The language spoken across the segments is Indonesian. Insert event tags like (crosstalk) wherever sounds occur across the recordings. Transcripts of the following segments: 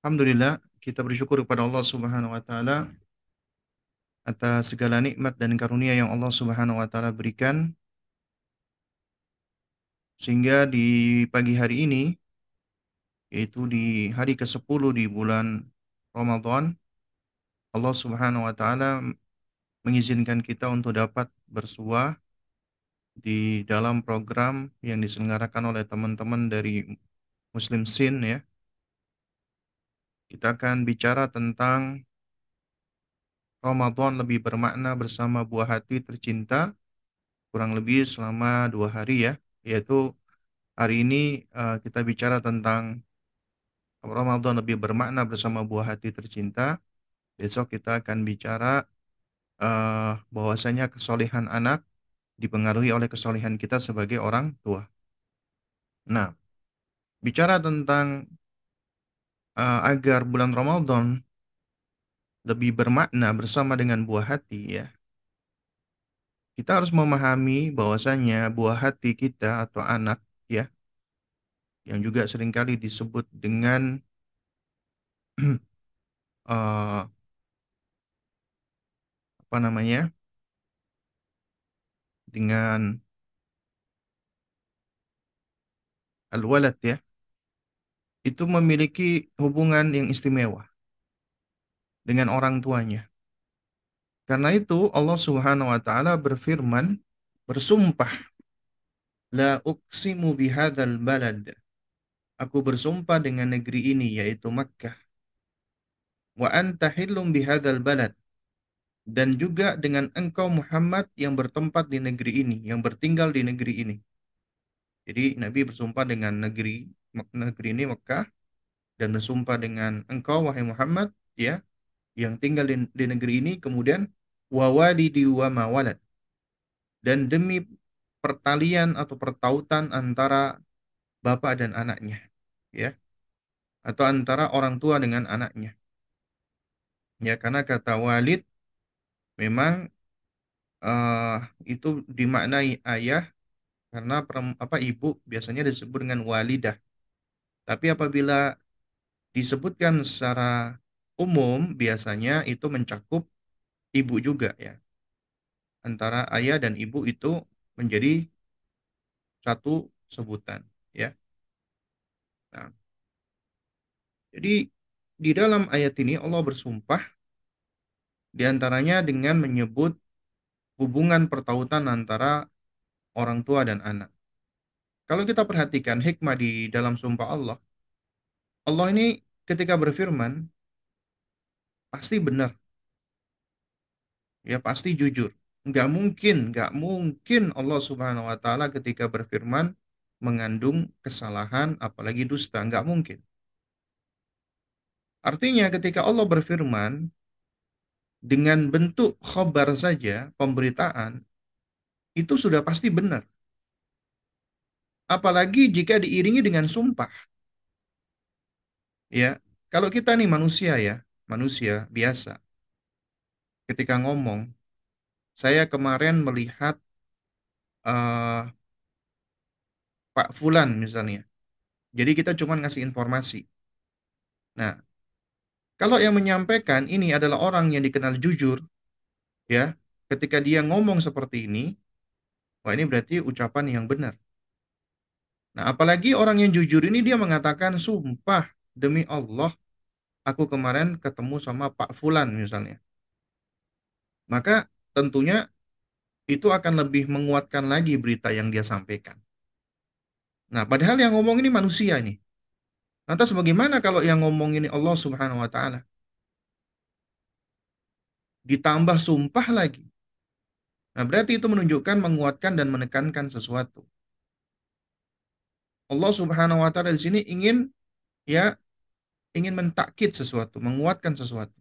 Alhamdulillah, kita bersyukur kepada Allah Subhanahu wa taala atas segala nikmat dan karunia yang Allah Subhanahu wa taala berikan sehingga di pagi hari ini yaitu di hari ke-10 di bulan Ramadan Allah Subhanahu wa taala mengizinkan kita untuk dapat bersuah di dalam program yang diselenggarakan oleh teman-teman dari Muslim Sin ya. Kita akan bicara tentang Ramadan lebih bermakna bersama buah hati tercinta kurang lebih selama dua hari ya, yaitu hari ini uh, kita bicara tentang Ramadan lebih bermakna bersama buah hati tercinta. Besok kita akan bicara uh, bahwasanya kesolehan anak dipengaruhi oleh kesolehan kita sebagai orang tua. Nah, bicara tentang uh, agar bulan Ramadan lebih bermakna bersama dengan buah hati ya. Kita harus memahami bahwasanya buah hati kita atau anak ya yang juga sering kali disebut dengan uh, (clears throat) apa namanya dengan al-walad ya itu memiliki hubungan yang istimewa dengan orang tuanya. Karena itu Allah Subhanahu wa taala berfirman bersumpah la uqsimu bihadzal balad Aku bersumpah dengan negeri ini yaitu Makkah. Wa anta hillum bihadzal balad dan juga dengan engkau Muhammad yang bertempat di negeri ini, yang bertinggal di negeri ini. Jadi Nabi bersumpah dengan negeri negeri ini Mekah dan bersumpah dengan engkau wahai Muhammad ya yang tinggal di, di negeri ini kemudian wawalidi wa mawalad dan demi pertalian atau pertautan antara bapak dan anaknya ya atau antara orang tua dengan anaknya. Ya karena kata walid memang uh, itu dimaknai ayah karena apa ibu biasanya disebut dengan walidah tapi apabila disebutkan secara umum biasanya itu mencakup ibu juga ya. Antara ayah dan ibu itu menjadi satu sebutan ya. Nah, jadi di dalam ayat ini Allah bersumpah di antaranya dengan menyebut hubungan pertautan antara orang tua dan anak. Kalau kita perhatikan hikmah di dalam sumpah Allah, Allah ini ketika berfirman pasti benar, ya pasti jujur. Nggak mungkin, nggak mungkin Allah Subhanahu Wa Taala ketika berfirman mengandung kesalahan apalagi dusta. Nggak mungkin. Artinya ketika Allah berfirman dengan bentuk khobar saja, pemberitaan, itu sudah pasti benar. Apalagi jika diiringi dengan sumpah. Ya, kalau kita nih manusia ya, manusia biasa. Ketika ngomong, saya kemarin melihat uh, Pak Fulan misalnya. Jadi kita cuma ngasih informasi. Nah, kalau yang menyampaikan ini adalah orang yang dikenal jujur, ya, ketika dia ngomong seperti ini, wah ini berarti ucapan yang benar. Nah, apalagi orang yang jujur ini dia mengatakan, sumpah demi Allah, aku kemarin ketemu sama Pak Fulan misalnya. Maka tentunya itu akan lebih menguatkan lagi berita yang dia sampaikan. Nah, padahal yang ngomong ini manusia ini. Lantas bagaimana kalau yang ngomong ini Allah Subhanahu wa taala? Ditambah sumpah lagi. Nah, berarti itu menunjukkan menguatkan dan menekankan sesuatu. Allah Subhanahu wa taala di sini ingin ya ingin mentakkit sesuatu, menguatkan sesuatu.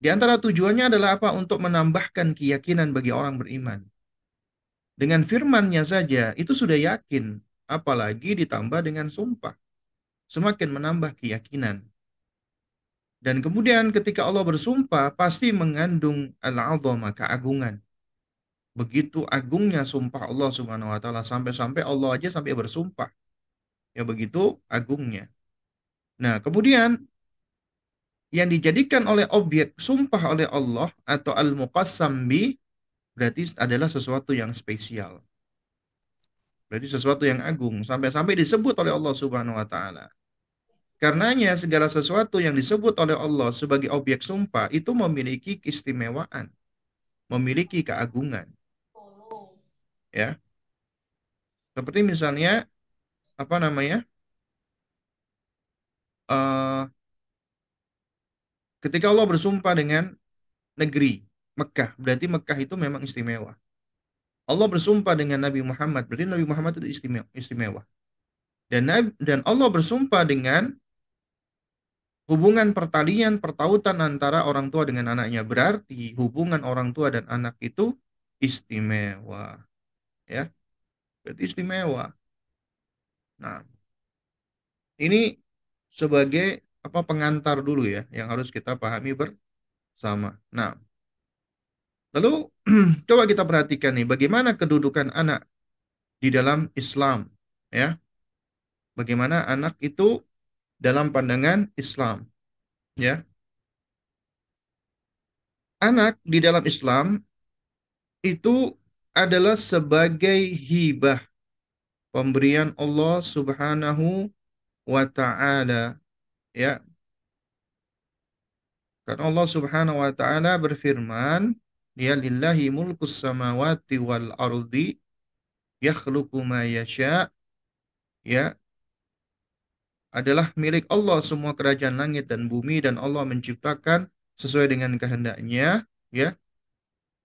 Di antara tujuannya adalah apa? Untuk menambahkan keyakinan bagi orang beriman. Dengan firmannya saja itu sudah yakin apalagi ditambah dengan sumpah. Semakin menambah keyakinan. Dan kemudian ketika Allah bersumpah, pasti mengandung al-azamah, keagungan. Begitu agungnya sumpah Allah subhanahu wa ta'ala, sampai-sampai Allah aja sampai bersumpah. Ya begitu agungnya. Nah kemudian yang dijadikan oleh objek sumpah oleh Allah atau al-muqassam bi berarti adalah sesuatu yang spesial. Berarti sesuatu yang agung sampai-sampai disebut oleh Allah Subhanahu wa taala. Karenanya segala sesuatu yang disebut oleh Allah sebagai objek sumpah itu memiliki keistimewaan, memiliki keagungan. Ya. Seperti misalnya apa namanya? Uh, ketika Allah bersumpah dengan negeri Mekah, berarti Mekah itu memang istimewa. Allah bersumpah dengan Nabi Muhammad, berarti Nabi Muhammad itu istimewa. istimewa. Dan dan Allah bersumpah dengan hubungan pertalian pertautan antara orang tua dengan anaknya. Berarti hubungan orang tua dan anak itu istimewa. Ya. Berarti istimewa. Nah, ini sebagai apa pengantar dulu ya yang harus kita pahami bersama. Nah, Lalu (clears throat) coba kita perhatikan nih bagaimana kedudukan anak di dalam Islam ya. Bagaimana anak itu dalam pandangan Islam ya. Anak di dalam Islam itu adalah sebagai hibah pemberian Allah Subhanahu wa taala ya. Karena Allah Subhanahu wa taala berfirman Ya lillahi mulkus samawati wal ardi yakhluqu ma yasha. Ya. Adalah milik Allah semua kerajaan langit dan bumi dan Allah menciptakan sesuai dengan kehendaknya, ya.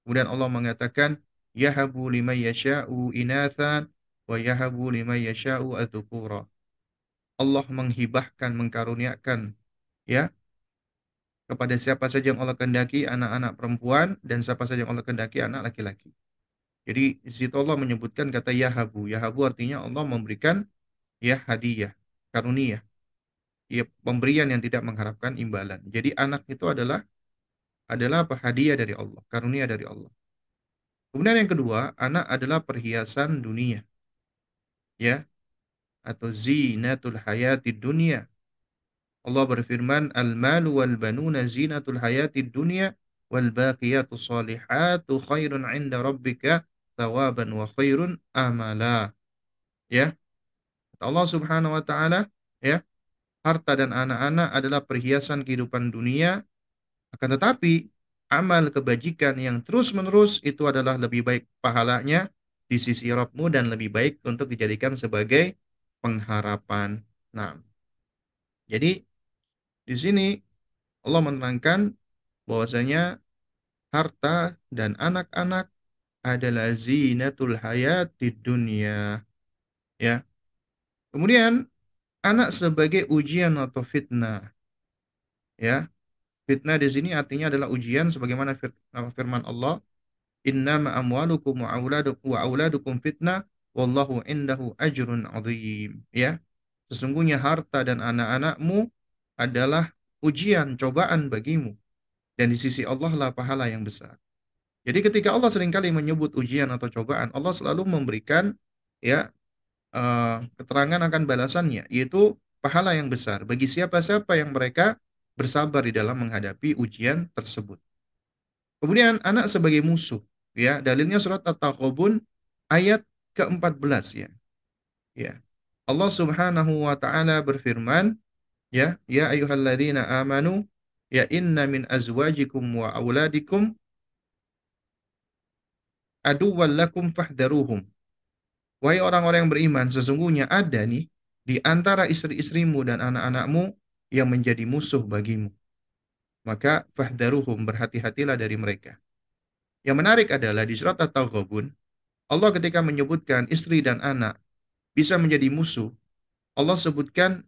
Kemudian Allah mengatakan yahabu liman yasha'u inathan yahabu liman yasha'u adzukura. Allah menghibahkan, mengkaruniakan ya kepada siapa saja yang Allah kehendaki anak-anak perempuan dan siapa saja yang Allah kehendaki anak laki-laki. Jadi di Allah menyebutkan kata yahabu. Yahabu artinya Allah memberikan ya hadiah, karunia. Ya, pemberian yang tidak mengharapkan imbalan. Jadi anak itu adalah adalah apa? hadiah dari Allah, karunia dari Allah. Kemudian yang kedua, anak adalah perhiasan dunia. Ya. Atau zinatul hayati dunia Allah berfirman, Al-malu wal banuna zinatul hayatid dunya wal baqiyatu salihatu khairun 'inda rabbika thawaban wa khairun amala. Ya. Allah Subhanahu wa taala, ya. Harta dan anak-anak adalah perhiasan kehidupan dunia, akan tetapi amal kebajikan yang terus-menerus itu adalah lebih baik pahalanya di sisi Rabbmu dan lebih baik untuk dijadikan sebagai pengharapan. Nah, jadi di sini Allah menerangkan bahwasanya harta dan anak-anak adalah zinatul hayati dunia. Ya. Kemudian anak sebagai ujian atau fitnah. Ya. Fitnah di sini artinya adalah ujian sebagaimana firman Allah, "Innama amwalukum wa auladukum wa auladukum fitnah wallahu indahu ajrun azim." Ya. Sesungguhnya harta dan anak-anakmu adalah ujian, cobaan bagimu. Dan di sisi Allah lah pahala yang besar. Jadi ketika Allah sering kali menyebut ujian atau cobaan, Allah selalu memberikan ya uh, keterangan akan balasannya, yaitu pahala yang besar bagi siapa-siapa yang mereka bersabar di dalam menghadapi ujian tersebut. Kemudian anak sebagai musuh, ya dalilnya surat At-Taghabun ayat ke-14 ya. Ya. Allah Subhanahu wa taala berfirman, ya ya ayyuhalladzina amanu ya inna min azwajikum wa auladikum aduwwal lakum fahdharuhum wahai orang-orang yang beriman sesungguhnya ada nih di antara istri-istrimu dan anak-anakmu yang menjadi musuh bagimu maka fahdharuhum berhati-hatilah dari mereka yang menarik adalah di surat At-Taghabun Allah ketika menyebutkan istri dan anak bisa menjadi musuh Allah sebutkan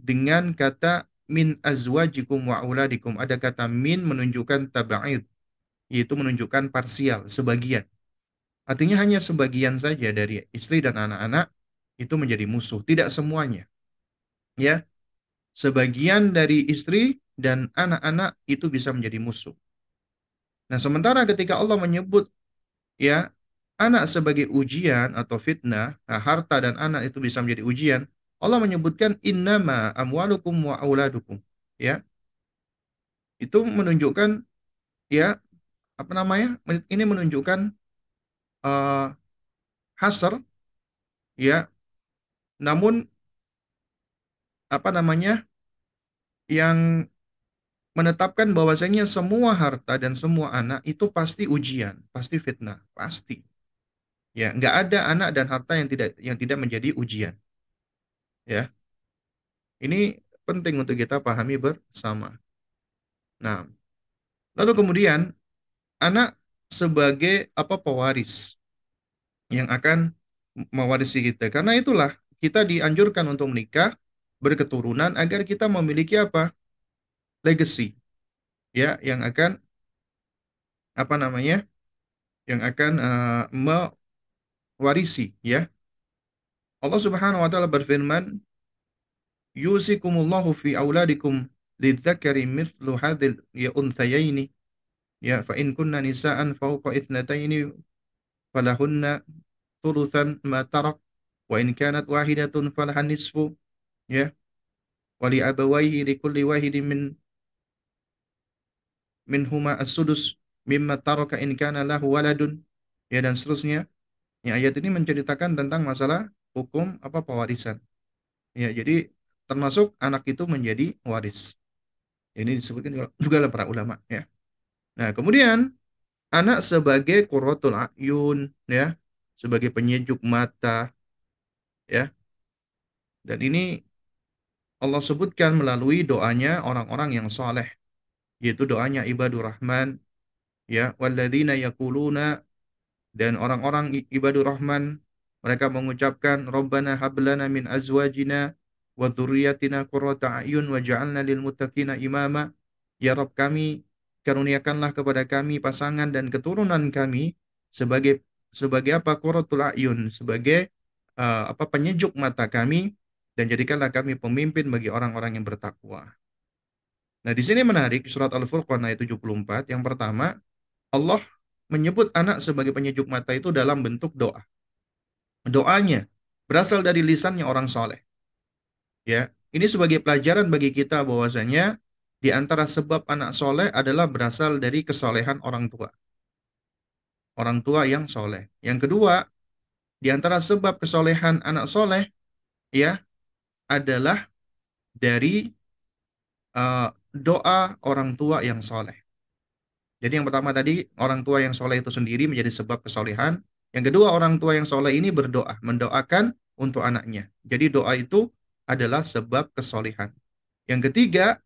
dengan kata min azwajikum wa auladikum. Ada kata min menunjukkan taba'id, yaitu menunjukkan parsial, sebagian. Artinya hanya sebagian saja dari istri dan anak-anak itu menjadi musuh, tidak semuanya. Ya. Sebagian dari istri dan anak-anak itu bisa menjadi musuh. Nah, sementara ketika Allah menyebut ya anak sebagai ujian atau fitnah, nah, harta dan anak itu bisa menjadi ujian, Allah menyebutkan innama amwalukum wa auladukum. Ya. Itu menunjukkan ya apa namanya? Ini menunjukkan uh, hasr ya. Namun apa namanya? yang menetapkan bahwasanya semua harta dan semua anak itu pasti ujian, pasti fitnah, pasti. Ya, nggak ada anak dan harta yang tidak yang tidak menjadi ujian. Ya, ini penting untuk kita pahami bersama. Nah, lalu kemudian anak sebagai apa pewaris yang akan mewarisi kita. Karena itulah kita dianjurkan untuk menikah berketurunan agar kita memiliki apa? Legacy ya yang akan apa namanya? yang akan uh, mewarisi ya. Allah Subhanahu wa taala berfirman yusikumullahu fi auladikum lidzakari mithlu hadzal ya unthayaini ya fa in kunna nisaan fawqa ithnataini falahunna thuluthan ma tarak wa in kanat wahidatun falahan nisfu ya wali abawaihi likulli wahidin min minhuma as-sudus mimma taraka in kana lahu waladun. Ya dan seterusnya. Ya ayat ini menceritakan tentang masalah hukum apa pewarisan. Ya jadi termasuk anak itu menjadi waris. Ini disebutkan juga oleh para ulama ya. Nah kemudian anak sebagai qurratul ayun ya sebagai penyejuk mata ya. Dan ini Allah sebutkan melalui doanya orang-orang yang soleh yaitu doanya ibadur rahman. Ya walladzina yaquluna dan orang-orang ibadur rahman mereka mengucapkan rabbana hablana min azwajina wa dzurriyyatina qurrata a'yun waj'alna lil muttaqina imama. Ya Rabb kami karuniakanlah kepada kami pasangan dan keturunan kami sebagai sebagai apa? Qurratul a'yun sebagai uh, apa? Penyejuk mata kami dan jadikanlah kami pemimpin bagi orang-orang yang bertakwa. Nah, di sini menarik surat Al-Furqan ayat 74. Yang pertama, Allah menyebut anak sebagai penyejuk mata itu dalam bentuk doa. Doanya berasal dari lisannya orang soleh. Ya, ini sebagai pelajaran bagi kita bahwasanya di antara sebab anak soleh adalah berasal dari kesolehan orang tua. Orang tua yang soleh. Yang kedua, di antara sebab kesolehan anak soleh, ya, adalah dari uh, doa orang tua yang soleh. Jadi yang pertama tadi, orang tua yang soleh itu sendiri menjadi sebab kesolehan. Yang kedua, orang tua yang soleh ini berdoa, mendoakan untuk anaknya. Jadi doa itu adalah sebab kesolehan. Yang ketiga,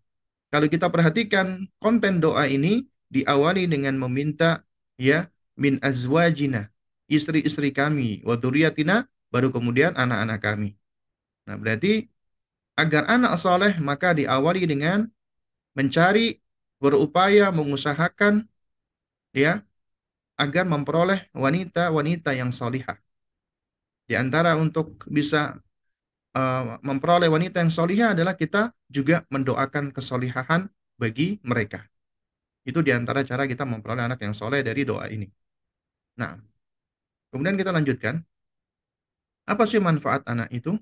kalau kita perhatikan konten doa ini diawali dengan meminta ya min azwajina, istri-istri kami, wa baru kemudian anak-anak kami. Nah, berarti agar anak soleh maka diawali dengan mencari, berupaya, mengusahakan ya agar memperoleh wanita-wanita yang solihah. Di antara untuk bisa uh, memperoleh wanita yang solihah adalah kita juga mendoakan kesolihahan bagi mereka. Itu di antara cara kita memperoleh anak yang soleh dari doa ini. Nah, kemudian kita lanjutkan. Apa sih manfaat anak itu?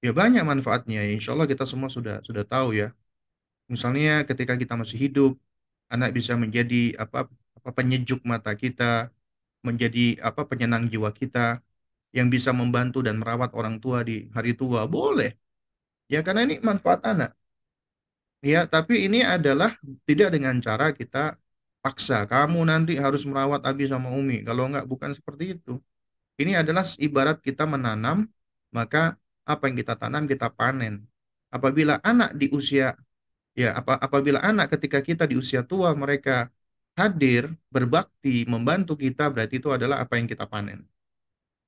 Ya banyak manfaatnya. Insya Allah kita semua sudah sudah tahu ya. Misalnya ketika kita masih hidup, anak bisa menjadi apa apa penyejuk mata kita, menjadi apa penyenang jiwa kita, yang bisa membantu dan merawat orang tua di hari tua, boleh. Ya karena ini manfaat anak. Ya, tapi ini adalah tidak dengan cara kita paksa kamu nanti harus merawat Abi sama Umi. Kalau enggak bukan seperti itu. Ini adalah ibarat kita menanam, maka apa yang kita tanam kita panen. Apabila anak di usia Ya, apa, apabila anak ketika kita di usia tua mereka hadir, berbakti, membantu kita, berarti itu adalah apa yang kita panen.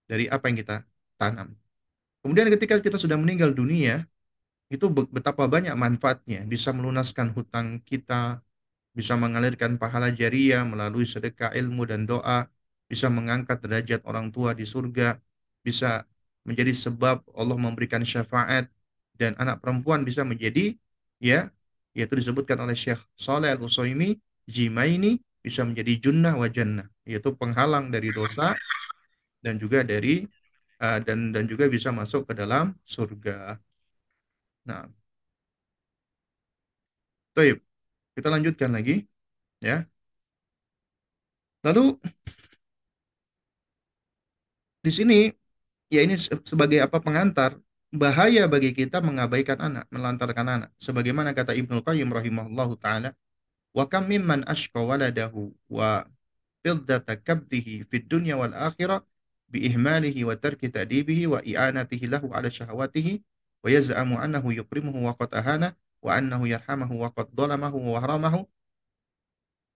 Dari apa yang kita tanam. Kemudian ketika kita sudah meninggal dunia, itu betapa banyak manfaatnya. Bisa melunaskan hutang kita, bisa mengalirkan pahala jariah melalui sedekah ilmu dan doa, bisa mengangkat derajat orang tua di surga, bisa menjadi sebab Allah memberikan syafaat, dan anak perempuan bisa menjadi ya yaitu disebutkan oleh Syekh Saleh Al-Utsaimin jima ini bisa menjadi junnah wa jannah yaitu penghalang dari dosa dan juga dari uh, dan dan juga bisa masuk ke dalam surga. Nah, Taib. Kita lanjutkan lagi, ya. Lalu di sini ya ini sebagai apa pengantar bahaya bagi kita mengabaikan anak, melantarkan anak. Sebagaimana kata Ibnu Qayyim rahimahullahu taala, wa kam mimman ashqa waladahu wa fiddata kabdihi fid dunya wal akhirah bi ihmalihi wa tarki ta'dibihi wa i'anatihi lahu ala syahawatihi wa yaz'amu annahu yukrimuhu wa qad ahana wa annahu yarhamahu wa qad dhalamahu wa haramahu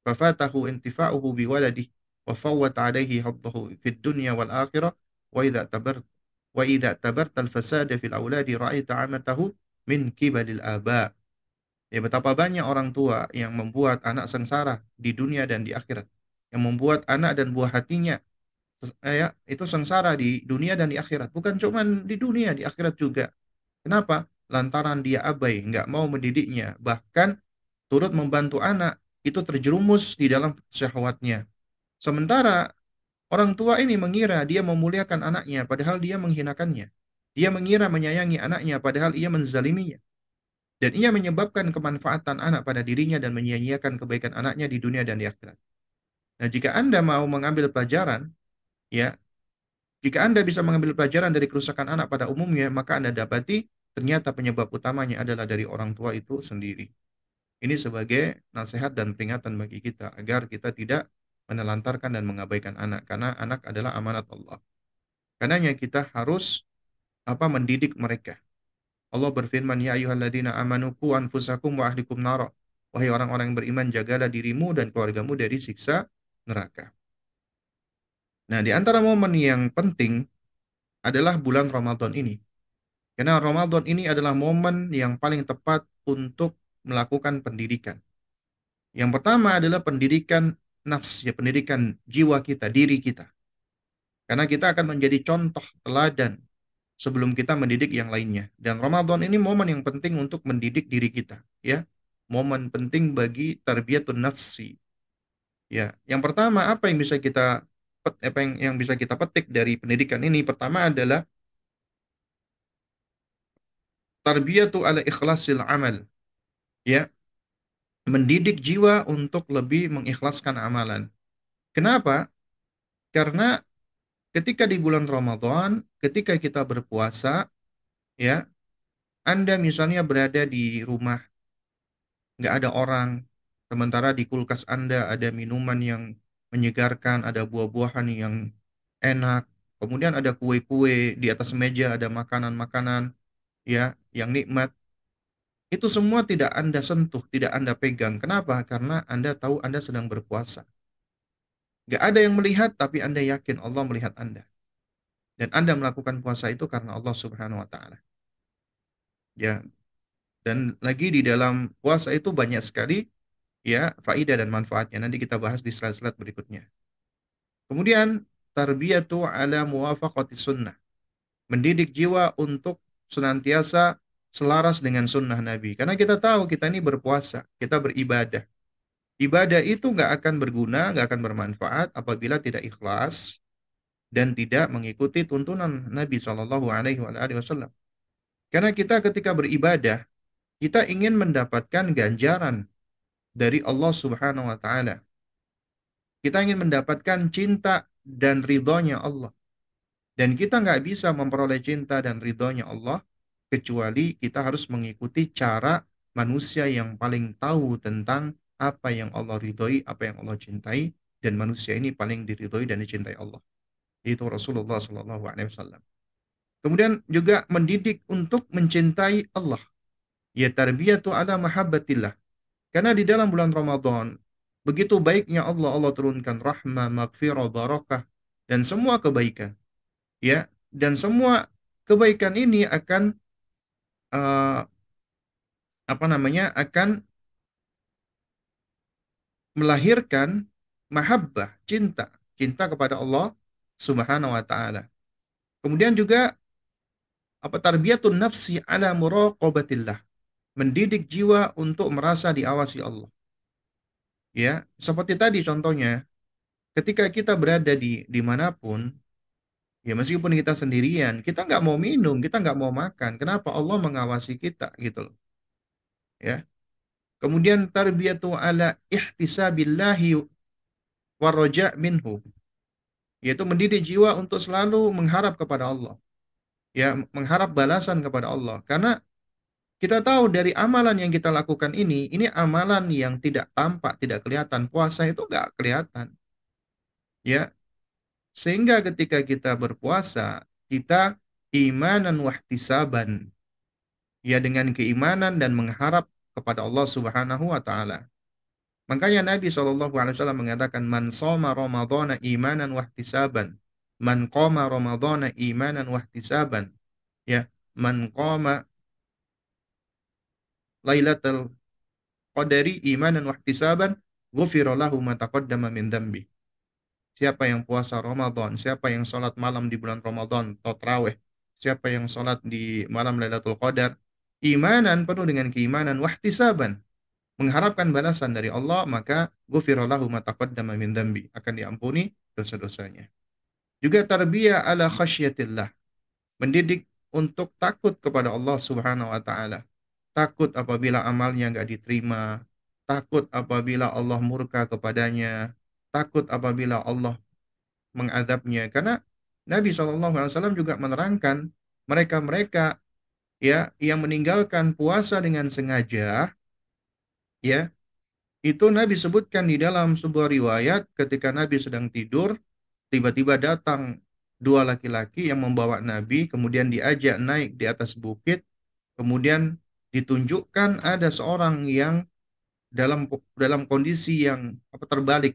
fafatahu intifa'uhu bi waladihi wa fawwat alayhi haddahu fid dunya wal akhirah wa wa idza tabarta al fasada fil auladi ra'aita amatahu min kibalil aba. Ya betapa banyak orang tua yang membuat anak sengsara di dunia dan di akhirat. Yang membuat anak dan buah hatinya ya itu sengsara di dunia dan di akhirat. Bukan cuma di dunia di akhirat juga. Kenapa? Lantaran dia abai nggak mau mendidiknya. Bahkan turut membantu anak itu terjerumus di dalam syahwatnya. Sementara orang tua ini mengira dia memuliakan anaknya padahal dia menghinakannya. Dia mengira menyayangi anaknya padahal ia menzaliminya. Dan ia menyebabkan kemanfaatan anak pada dirinya dan menyia-nyiakan kebaikan anaknya di dunia dan di akhirat. Nah, jika Anda mau mengambil pelajaran, ya, jika Anda bisa mengambil pelajaran dari kerusakan anak pada umumnya, maka Anda dapati ternyata penyebab utamanya adalah dari orang tua itu sendiri. Ini sebagai nasihat dan peringatan bagi kita agar kita tidak menelantarkan dan mengabaikan anak karena anak adalah amanat Allah. Karenanya kita harus apa mendidik mereka. Allah berfirman, "Ya ayyuhalladzina amanu qu anfusakum wa ahlikum nara." Wahai orang-orang yang beriman, jagalah dirimu dan keluargamu dari siksa neraka. Nah, di antara momen yang penting adalah bulan Ramadan ini. Karena Ramadan ini adalah momen yang paling tepat untuk melakukan pendidikan. Yang pertama adalah pendidikan nafs, ya pendidikan jiwa kita, diri kita. Karena kita akan menjadi contoh teladan sebelum kita mendidik yang lainnya. Dan Ramadan ini momen yang penting untuk mendidik diri kita, ya. Momen penting bagi tarbiyatun nafsi, Ya, yang pertama apa yang bisa kita apa yang, yang bisa kita petik dari pendidikan ini? Pertama adalah tarbiyatu ala ikhlasil amal. Ya, mendidik jiwa untuk lebih mengikhlaskan amalan. Kenapa? Karena ketika di bulan Ramadan, ketika kita berpuasa, ya, Anda misalnya berada di rumah, nggak ada orang, Sementara di kulkas Anda ada minuman yang menyegarkan, ada buah-buahan yang enak, kemudian ada kue-kue di atas meja, ada makanan-makanan ya yang nikmat. Itu semua tidak Anda sentuh, tidak Anda pegang. Kenapa? Karena Anda tahu Anda sedang berpuasa. Gak ada yang melihat, tapi Anda yakin Allah melihat Anda. Dan Anda melakukan puasa itu karena Allah Subhanahu wa Ta'ala. Ya, dan lagi di dalam puasa itu banyak sekali ya faidah dan manfaatnya. Nanti kita bahas di slide-slide berikutnya. Kemudian tarbiyatu ala muwafaqati sunnah. Mendidik jiwa untuk senantiasa selaras dengan sunnah Nabi. Karena kita tahu kita ini berpuasa, kita beribadah. Ibadah itu nggak akan berguna, nggak akan bermanfaat apabila tidak ikhlas dan tidak mengikuti tuntunan Nabi Shallallahu Alaihi Wasallam. Karena kita ketika beribadah, kita ingin mendapatkan ganjaran dari Allah Subhanahu wa taala. Kita ingin mendapatkan cinta dan ridhonya Allah. Dan kita nggak bisa memperoleh cinta dan ridhonya Allah kecuali kita harus mengikuti cara manusia yang paling tahu tentang apa yang Allah ridhoi, apa yang Allah cintai, dan manusia ini paling diridhoi dan dicintai Allah. Itu Rasulullah Sallallahu Alaihi Wasallam. Kemudian juga mendidik untuk mencintai Allah. Ya tarbiyatu ala mahabbatillah. Karena di dalam bulan Ramadan, begitu baiknya Allah, Allah turunkan rahmah, maghfirah, barakah, dan semua kebaikan. Ya, dan semua kebaikan ini akan uh, apa namanya? akan melahirkan mahabbah, cinta, cinta kepada Allah Subhanahu wa taala. Kemudian juga apa tarbiyatun nafsi ala muraqabatillah mendidik jiwa untuk merasa diawasi Allah. Ya, seperti tadi contohnya, ketika kita berada di di mana pun, ya meskipun kita sendirian, kita nggak mau minum, kita nggak mau makan. Kenapa Allah mengawasi kita gitu loh? Ya, Kemudian tarbiyatu ala ihtisabillahi warroja minhu. Yaitu mendidik jiwa untuk selalu mengharap kepada Allah. Ya, mengharap balasan kepada Allah. Karena kita tahu dari amalan yang kita lakukan ini, ini amalan yang tidak tampak, tidak kelihatan. Puasa itu nggak kelihatan. Ya, sehingga ketika kita berpuasa, kita imanan wahtisaban. Ya dengan keimanan dan mengharap kepada Allah Subhanahu wa taala. Makanya Nabi SAW mengatakan man soma ramadhana imanan wahtisaban. Man qama ramadhana imanan wahtisaban. Ya, man qama lailatul qadari imanan wahtisaban ghufira lahu ma taqaddama min dhanbi. Siapa yang puasa Ramadan, siapa yang sholat malam di bulan Ramadan? Atau terawih, siapa yang sholat di malam Lailatul Qadar, imanan penuh dengan keimanan, wahtisaban, mengharapkan balasan dari Allah, maka gufirallahu mataqaddama min dambi, akan diampuni dosa-dosanya. Juga tarbiyah ala khasyatillah, mendidik untuk takut kepada Allah Subhanahu wa taala. Takut apabila amalnya nggak diterima, takut apabila Allah murka kepadanya, takut apabila Allah mengadabnya. Karena Nabi SAW juga menerangkan mereka-mereka ya yang meninggalkan puasa dengan sengaja ya itu Nabi sebutkan di dalam sebuah riwayat ketika Nabi sedang tidur tiba-tiba datang dua laki-laki yang membawa Nabi kemudian diajak naik di atas bukit kemudian ditunjukkan ada seorang yang dalam dalam kondisi yang apa terbalik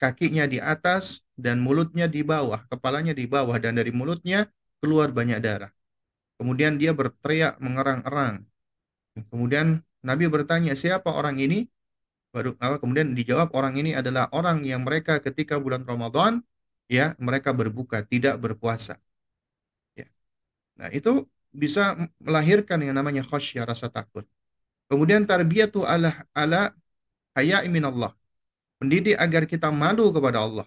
kakinya di atas dan mulutnya di bawah kepalanya di bawah dan dari mulutnya keluar banyak darah kemudian dia berteriak mengerang-erang kemudian Nabi bertanya, siapa orang ini? Baru kemudian dijawab orang ini adalah orang yang mereka ketika bulan Ramadan ya mereka berbuka, tidak berpuasa. Ya. Nah, itu bisa melahirkan yang namanya khasyah rasa takut. Kemudian tarbiyatu ala ala haya Allah. Mendidik agar kita malu kepada Allah.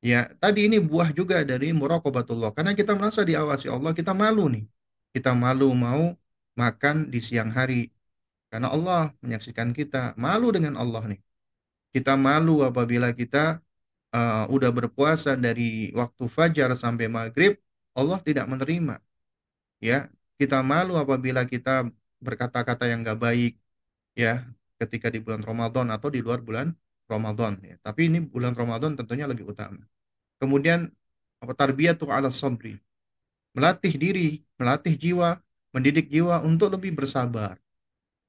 Ya, tadi ini buah juga dari muraqabatullah. Karena kita merasa diawasi Allah, kita malu nih. Kita malu mau makan di siang hari, karena Allah menyaksikan kita malu dengan Allah nih. Kita malu apabila kita uh, udah berpuasa dari waktu fajar sampai maghrib, Allah tidak menerima. Ya, kita malu apabila kita berkata-kata yang gak baik, ya, ketika di bulan Ramadan atau di luar bulan Ramadan. Ya. Tapi ini bulan Ramadan tentunya lebih utama. Kemudian apa tarbiyatu ala sabri. Melatih diri, melatih jiwa, mendidik jiwa untuk lebih bersabar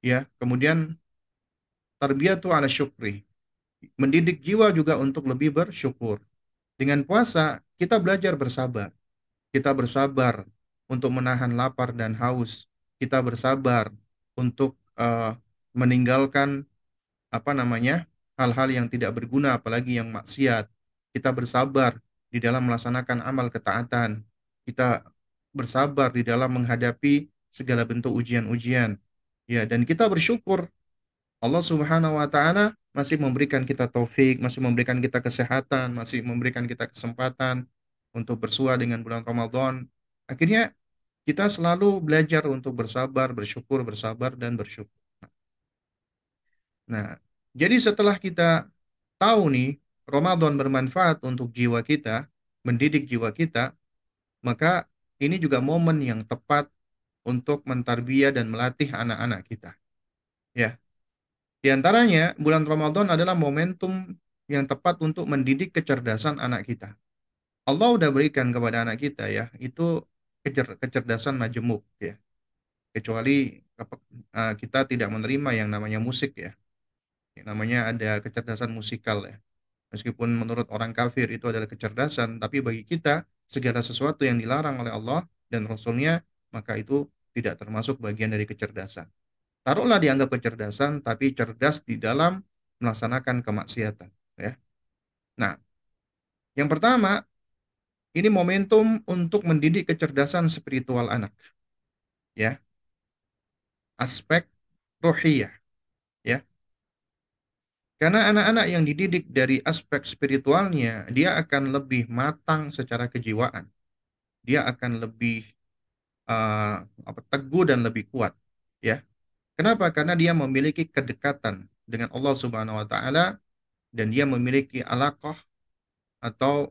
ya kemudian tarbiyatu ala syukri mendidik jiwa juga untuk lebih bersyukur dengan puasa kita belajar bersabar kita bersabar untuk menahan lapar dan haus kita bersabar untuk uh, meninggalkan apa namanya hal-hal yang tidak berguna apalagi yang maksiat kita bersabar di dalam melaksanakan amal ketaatan kita bersabar di dalam menghadapi segala bentuk ujian-ujian Ya, dan kita bersyukur Allah Subhanahu wa taala masih memberikan kita taufik, masih memberikan kita kesehatan, masih memberikan kita kesempatan untuk bersua dengan bulan Ramadan. Akhirnya kita selalu belajar untuk bersabar, bersyukur, bersabar dan bersyukur. Nah, jadi setelah kita tahu nih Ramadan bermanfaat untuk jiwa kita, mendidik jiwa kita, maka ini juga momen yang tepat untuk mentarbiyah dan melatih anak-anak kita. Ya. Di antaranya, bulan Ramadan adalah momentum yang tepat untuk mendidik kecerdasan anak kita. Allah udah berikan kepada anak kita ya, itu kecer kecerdasan majemuk ya. Kecuali uh, kita tidak menerima yang namanya musik ya. Namanya ada kecerdasan musikal ya. Meskipun menurut orang kafir itu adalah kecerdasan, tapi bagi kita segala sesuatu yang dilarang oleh Allah dan Rasulnya, maka itu tidak termasuk bagian dari kecerdasan. Taruhlah dianggap kecerdasan, tapi cerdas di dalam melaksanakan kemaksiatan. Ya. Nah, yang pertama, ini momentum untuk mendidik kecerdasan spiritual anak. Ya. Aspek rohiyah. Karena anak-anak yang dididik dari aspek spiritualnya, dia akan lebih matang secara kejiwaan. Dia akan lebih uh, apa teguh dan lebih kuat ya Kenapa? Karena dia memiliki kedekatan dengan Allah Subhanahu wa taala dan dia memiliki alaqah atau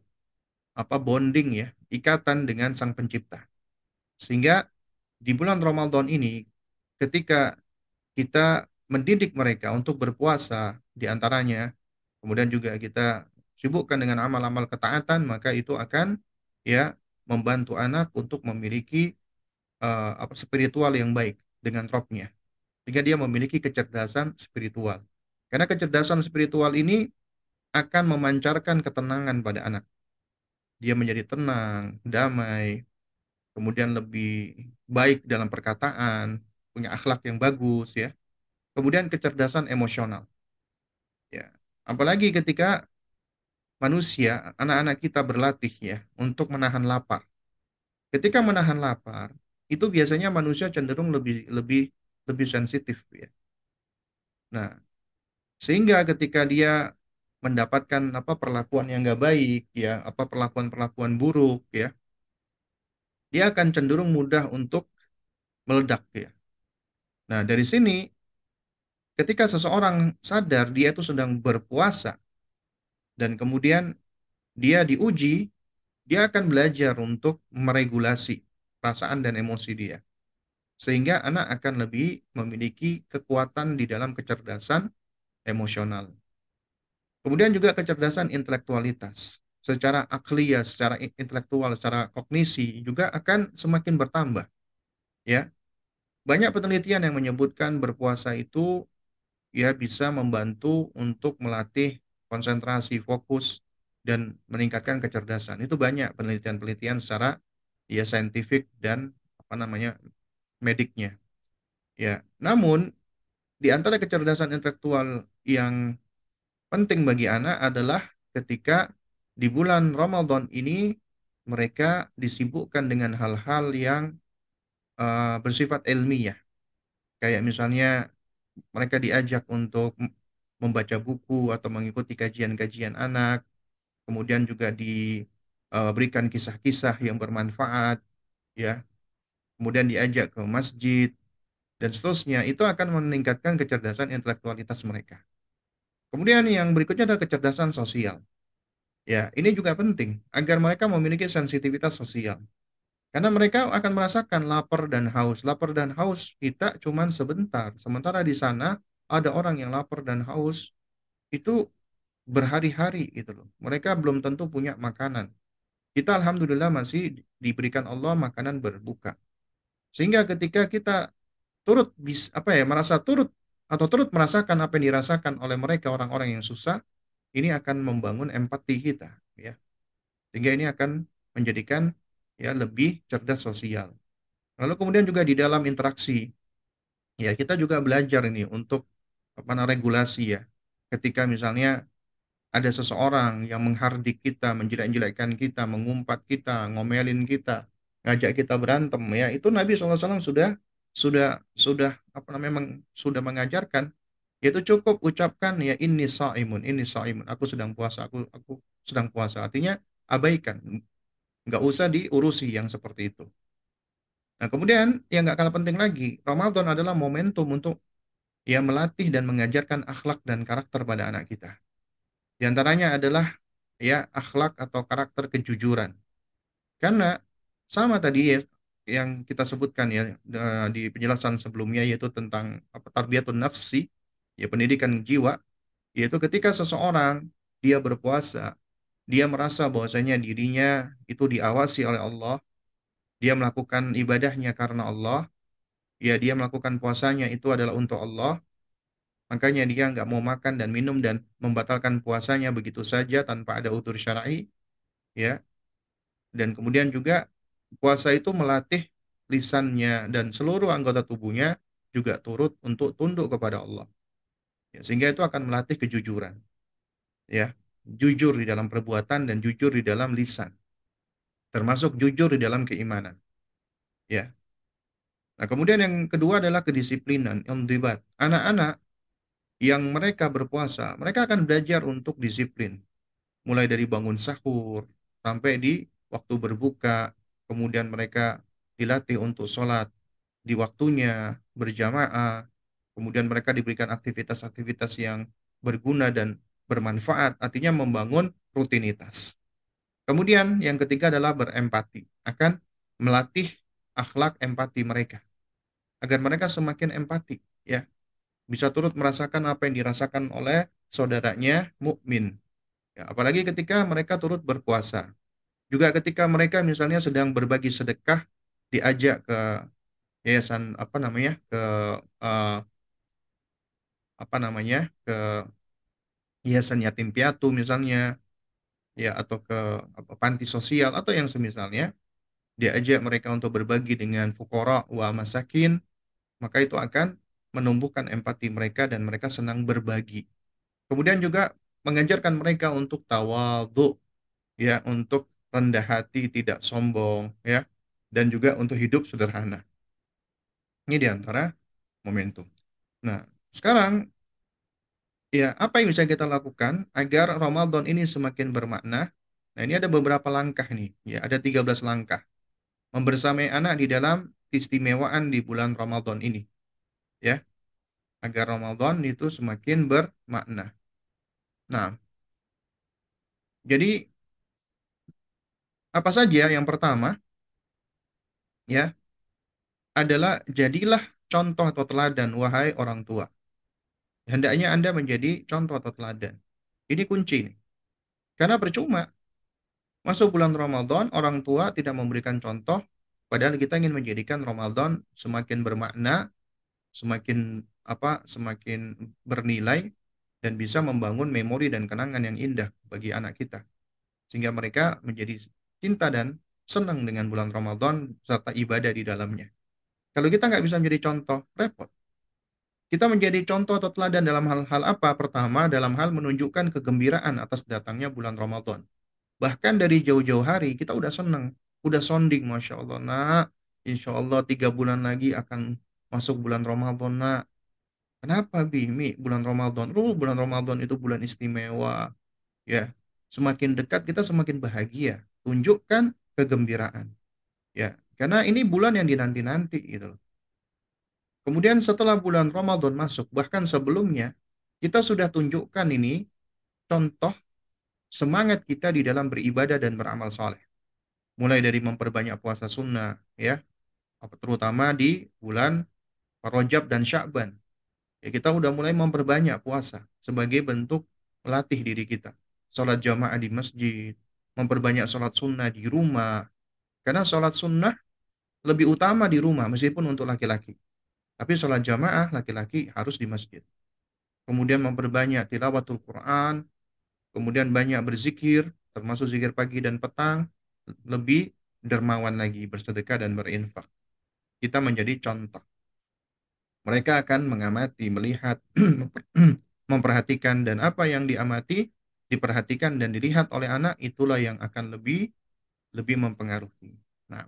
apa bonding ya, ikatan dengan Sang Pencipta. Sehingga di bulan Ramadan ini ketika kita mendidik mereka untuk berpuasa di antaranya, kemudian juga kita sibukkan dengan amal-amal ketaatan, maka itu akan ya membantu anak untuk memiliki uh, apa spiritual yang baik dengan Robnya. Sehingga dia memiliki kecerdasan spiritual. Karena kecerdasan spiritual ini akan memancarkan ketenangan pada anak. Dia menjadi tenang, damai, kemudian lebih baik dalam perkataan, punya akhlak yang bagus ya. Kemudian kecerdasan emosional. Ya. Apalagi ketika manusia, anak-anak kita berlatih ya untuk menahan lapar. Ketika menahan lapar, itu biasanya manusia cenderung lebih lebih lebih sensitif ya. Nah, sehingga ketika dia mendapatkan apa perlakuan yang nggak baik ya, apa perlakuan-perlakuan buruk ya, dia akan cenderung mudah untuk meledak ya. Nah, dari sini ketika seseorang sadar dia itu sedang berpuasa dan kemudian dia diuji, dia akan belajar untuk meregulasi perasaan dan emosi dia. Sehingga anak akan lebih memiliki kekuatan di dalam kecerdasan emosional. Kemudian juga kecerdasan intelektualitas. Secara akliyah, secara intelektual, secara kognisi juga akan semakin bertambah. Ya. Banyak penelitian yang menyebutkan berpuasa itu ya bisa membantu untuk melatih konsentrasi, fokus, dan meningkatkan kecerdasan. Itu banyak penelitian-penelitian secara ya saintifik dan apa namanya mediknya. Ya, namun di antara kecerdasan intelektual yang penting bagi anak adalah ketika di bulan Ramadan ini mereka disibukkan dengan hal-hal yang uh, bersifat ilmiah. Kayak misalnya mereka diajak untuk membaca buku atau mengikuti kajian-kajian anak, kemudian juga diberikan kisah-kisah yang bermanfaat, ya, kemudian diajak ke masjid dan seterusnya, itu akan meningkatkan kecerdasan intelektualitas mereka. Kemudian yang berikutnya adalah kecerdasan sosial. Ya, ini juga penting agar mereka memiliki sensitivitas sosial. Karena mereka akan merasakan lapar dan haus. Lapar dan haus kita cuma sebentar. Sementara di sana ada orang yang lapar dan haus itu berhari-hari gitu loh. Mereka belum tentu punya makanan. Kita alhamdulillah masih diberikan Allah makanan berbuka. Sehingga ketika kita turut bis, apa ya merasa turut atau turut merasakan apa yang dirasakan oleh mereka orang-orang yang susah, ini akan membangun empati kita, ya. Sehingga ini akan menjadikan ya lebih cerdas sosial. Lalu kemudian juga di dalam interaksi, ya kita juga belajar ini untuk apa regulasi ya. Ketika misalnya ada seseorang yang menghardik kita, menjelek-jelekkan kita, mengumpat kita, ngomelin kita, ngajak kita berantem ya, itu Nabi SAW sudah sudah sudah apa namanya meng, sudah mengajarkan yaitu cukup ucapkan ya ini saimun ini saimun aku sedang puasa aku aku sedang puasa artinya abaikan nggak usah diurusi yang seperti itu. Nah kemudian yang nggak kalah penting lagi Ramadan adalah momentum untuk ya melatih dan mengajarkan akhlak dan karakter pada anak kita. Di antaranya adalah ya akhlak atau karakter kejujuran. Karena sama tadi ya yang kita sebutkan ya di penjelasan sebelumnya yaitu tentang apa tarbiyatun nafsi ya pendidikan jiwa yaitu ketika seseorang dia berpuasa dia merasa bahwasanya dirinya itu diawasi oleh Allah dia melakukan ibadahnya karena Allah ya dia melakukan puasanya itu adalah untuk Allah makanya dia nggak mau makan dan minum dan membatalkan puasanya begitu saja tanpa ada utur syar'i ya dan kemudian juga Puasa itu melatih lisannya dan seluruh anggota tubuhnya juga turut untuk tunduk kepada Allah. Ya, sehingga itu akan melatih kejujuran. Ya, jujur di dalam perbuatan dan jujur di dalam lisan. Termasuk jujur di dalam keimanan. Ya. Nah, kemudian yang kedua adalah kedisiplinan, debat. Anak-anak yang mereka berpuasa, mereka akan belajar untuk disiplin. Mulai dari bangun sahur sampai di waktu berbuka, kemudian mereka dilatih untuk sholat di waktunya, berjamaah, kemudian mereka diberikan aktivitas-aktivitas yang berguna dan bermanfaat, artinya membangun rutinitas. Kemudian yang ketiga adalah berempati, akan melatih akhlak empati mereka agar mereka semakin empati, ya. Bisa turut merasakan apa yang dirasakan oleh saudaranya mukmin. Ya, apalagi ketika mereka turut berpuasa. Juga ketika mereka misalnya sedang berbagi sedekah diajak ke yayasan apa namanya? ke uh, apa namanya? ke yayasan yatim piatu misalnya. Ya atau ke apa, panti sosial atau yang semisalnya diajak mereka untuk berbagi dengan fukara wa masakin maka itu akan menumbuhkan empati mereka dan mereka senang berbagi. Kemudian juga mengajarkan mereka untuk tawadhu ya untuk rendah hati tidak sombong ya dan juga untuk hidup sederhana. Ini di antara momentum. Nah sekarang Ya, apa yang bisa kita lakukan agar Ramadan ini semakin bermakna? Nah, ini ada beberapa langkah nih. Ya, ada 13 langkah. Membersamai anak di dalam keistimewaan di bulan Ramadan ini. Ya, agar Ramadan itu semakin bermakna. Nah, jadi apa saja yang pertama ya adalah jadilah contoh atau teladan wahai orang tua. Hendaknya Anda menjadi contoh atau teladan. Ini kunci nih. Karena percuma. Masuk bulan Ramadan, orang tua tidak memberikan contoh, padahal kita ingin menjadikan Ramadan semakin bermakna, semakin apa, semakin bernilai, dan bisa membangun memori dan kenangan yang indah bagi anak kita. Sehingga mereka menjadi cinta dan senang dengan bulan Ramadan serta ibadah di dalamnya. Kalau kita nggak bisa menjadi contoh, repot. Kita menjadi contoh atau teladan dalam hal-hal apa? Pertama, dalam hal menunjukkan kegembiraan atas datangnya bulan Ramadan. Bahkan dari jauh-jauh hari, kita udah senang. Udah sonding, Masya Allah. Nak, Insya Allah tiga bulan lagi akan masuk bulan Ramadan, nak. Kenapa, Bimi? Bulan Ramadan. Oh, bulan Ramadan itu bulan istimewa. Ya, semakin dekat kita semakin bahagia. Tunjukkan kegembiraan. Ya, karena ini bulan yang dinanti-nanti gitu loh. Kemudian setelah bulan Ramadan masuk, bahkan sebelumnya, kita sudah tunjukkan ini contoh semangat kita di dalam beribadah dan beramal saleh. Mulai dari memperbanyak puasa sunnah, ya, terutama di bulan Rajab dan Sya'ban. Ya, kita udah mulai memperbanyak puasa sebagai bentuk melatih diri kita. Sholat jamaah di masjid, memperbanyak sholat sunnah di rumah. Karena sholat sunnah lebih utama di rumah, meskipun untuk laki-laki. Tapi sholat jamaah laki-laki harus di masjid. Kemudian memperbanyak tilawatul Quran, kemudian banyak berzikir, termasuk zikir pagi dan petang, lebih dermawan lagi bersedekah dan berinfak. Kita menjadi contoh. Mereka akan mengamati, melihat, (clears throat) memperhatikan dan apa yang diamati, diperhatikan dan dilihat oleh anak itulah yang akan lebih lebih mempengaruhi. Nah,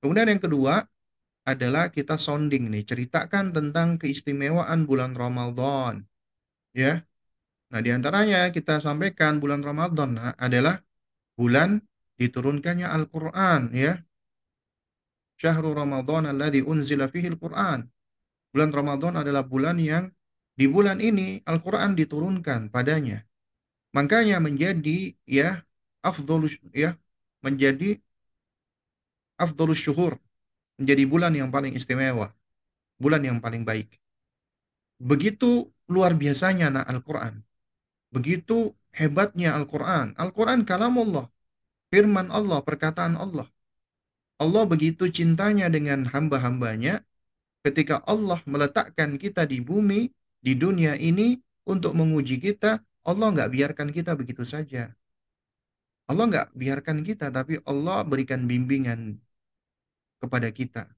kemudian yang kedua, adalah kita sounding nih, ceritakan tentang keistimewaan bulan Ramadan. Ya. Nah, di antaranya kita sampaikan bulan Ramadan nah, adalah bulan diturunkannya Al-Qur'an, ya. Syahrul Ramadan alladzi unzila fihi Al-Qur'an. Bulan Ramadan adalah bulan yang di bulan ini Al-Qur'an diturunkan padanya. Makanya menjadi ya afdhalus ya menjadi afdhalus syuhur menjadi bulan yang paling istimewa, bulan yang paling baik. Begitu luar biasanya nah Al-Quran. Begitu hebatnya Al-Quran. Al-Quran kalamullah, firman Allah, perkataan Allah. Allah begitu cintanya dengan hamba-hambanya ketika Allah meletakkan kita di bumi, di dunia ini untuk menguji kita, Allah nggak biarkan kita begitu saja. Allah nggak biarkan kita, tapi Allah berikan bimbingan kepada kita.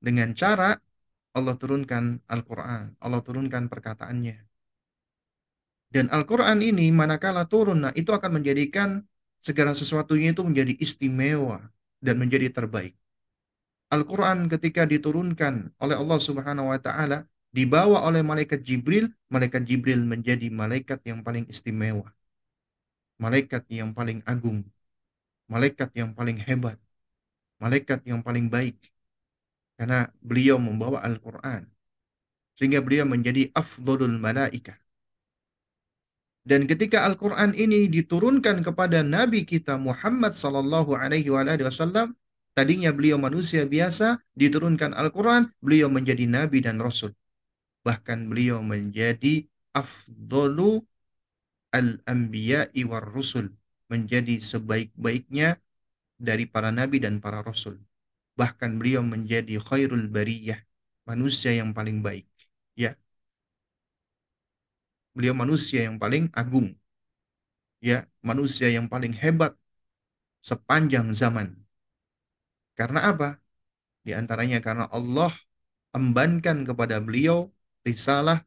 Dengan cara Allah turunkan Al-Quran, Allah turunkan perkataannya. Dan Al-Quran ini manakala turun, nah itu akan menjadikan segala sesuatunya itu menjadi istimewa dan menjadi terbaik. Al-Quran ketika diturunkan oleh Allah Subhanahu wa Ta'ala, dibawa oleh malaikat Jibril, malaikat Jibril menjadi malaikat yang paling istimewa, malaikat yang paling agung, malaikat yang paling hebat, malaikat yang paling baik karena beliau membawa Al-Quran. sehingga beliau menjadi afdholul malaikah. Dan ketika Al-Quran ini diturunkan kepada Nabi kita Muhammad Sallallahu Alaihi Wasallam, tadinya beliau manusia biasa, diturunkan Al-Quran, beliau menjadi Nabi dan Rasul. Bahkan beliau menjadi afdolu al-anbiya'i war rusul. Menjadi sebaik-baiknya dari para nabi dan para rasul. Bahkan beliau menjadi khairul bariyah, manusia yang paling baik. Ya. Beliau manusia yang paling agung. Ya, manusia yang paling hebat sepanjang zaman. Karena apa? Di antaranya karena Allah embankan kepada beliau risalah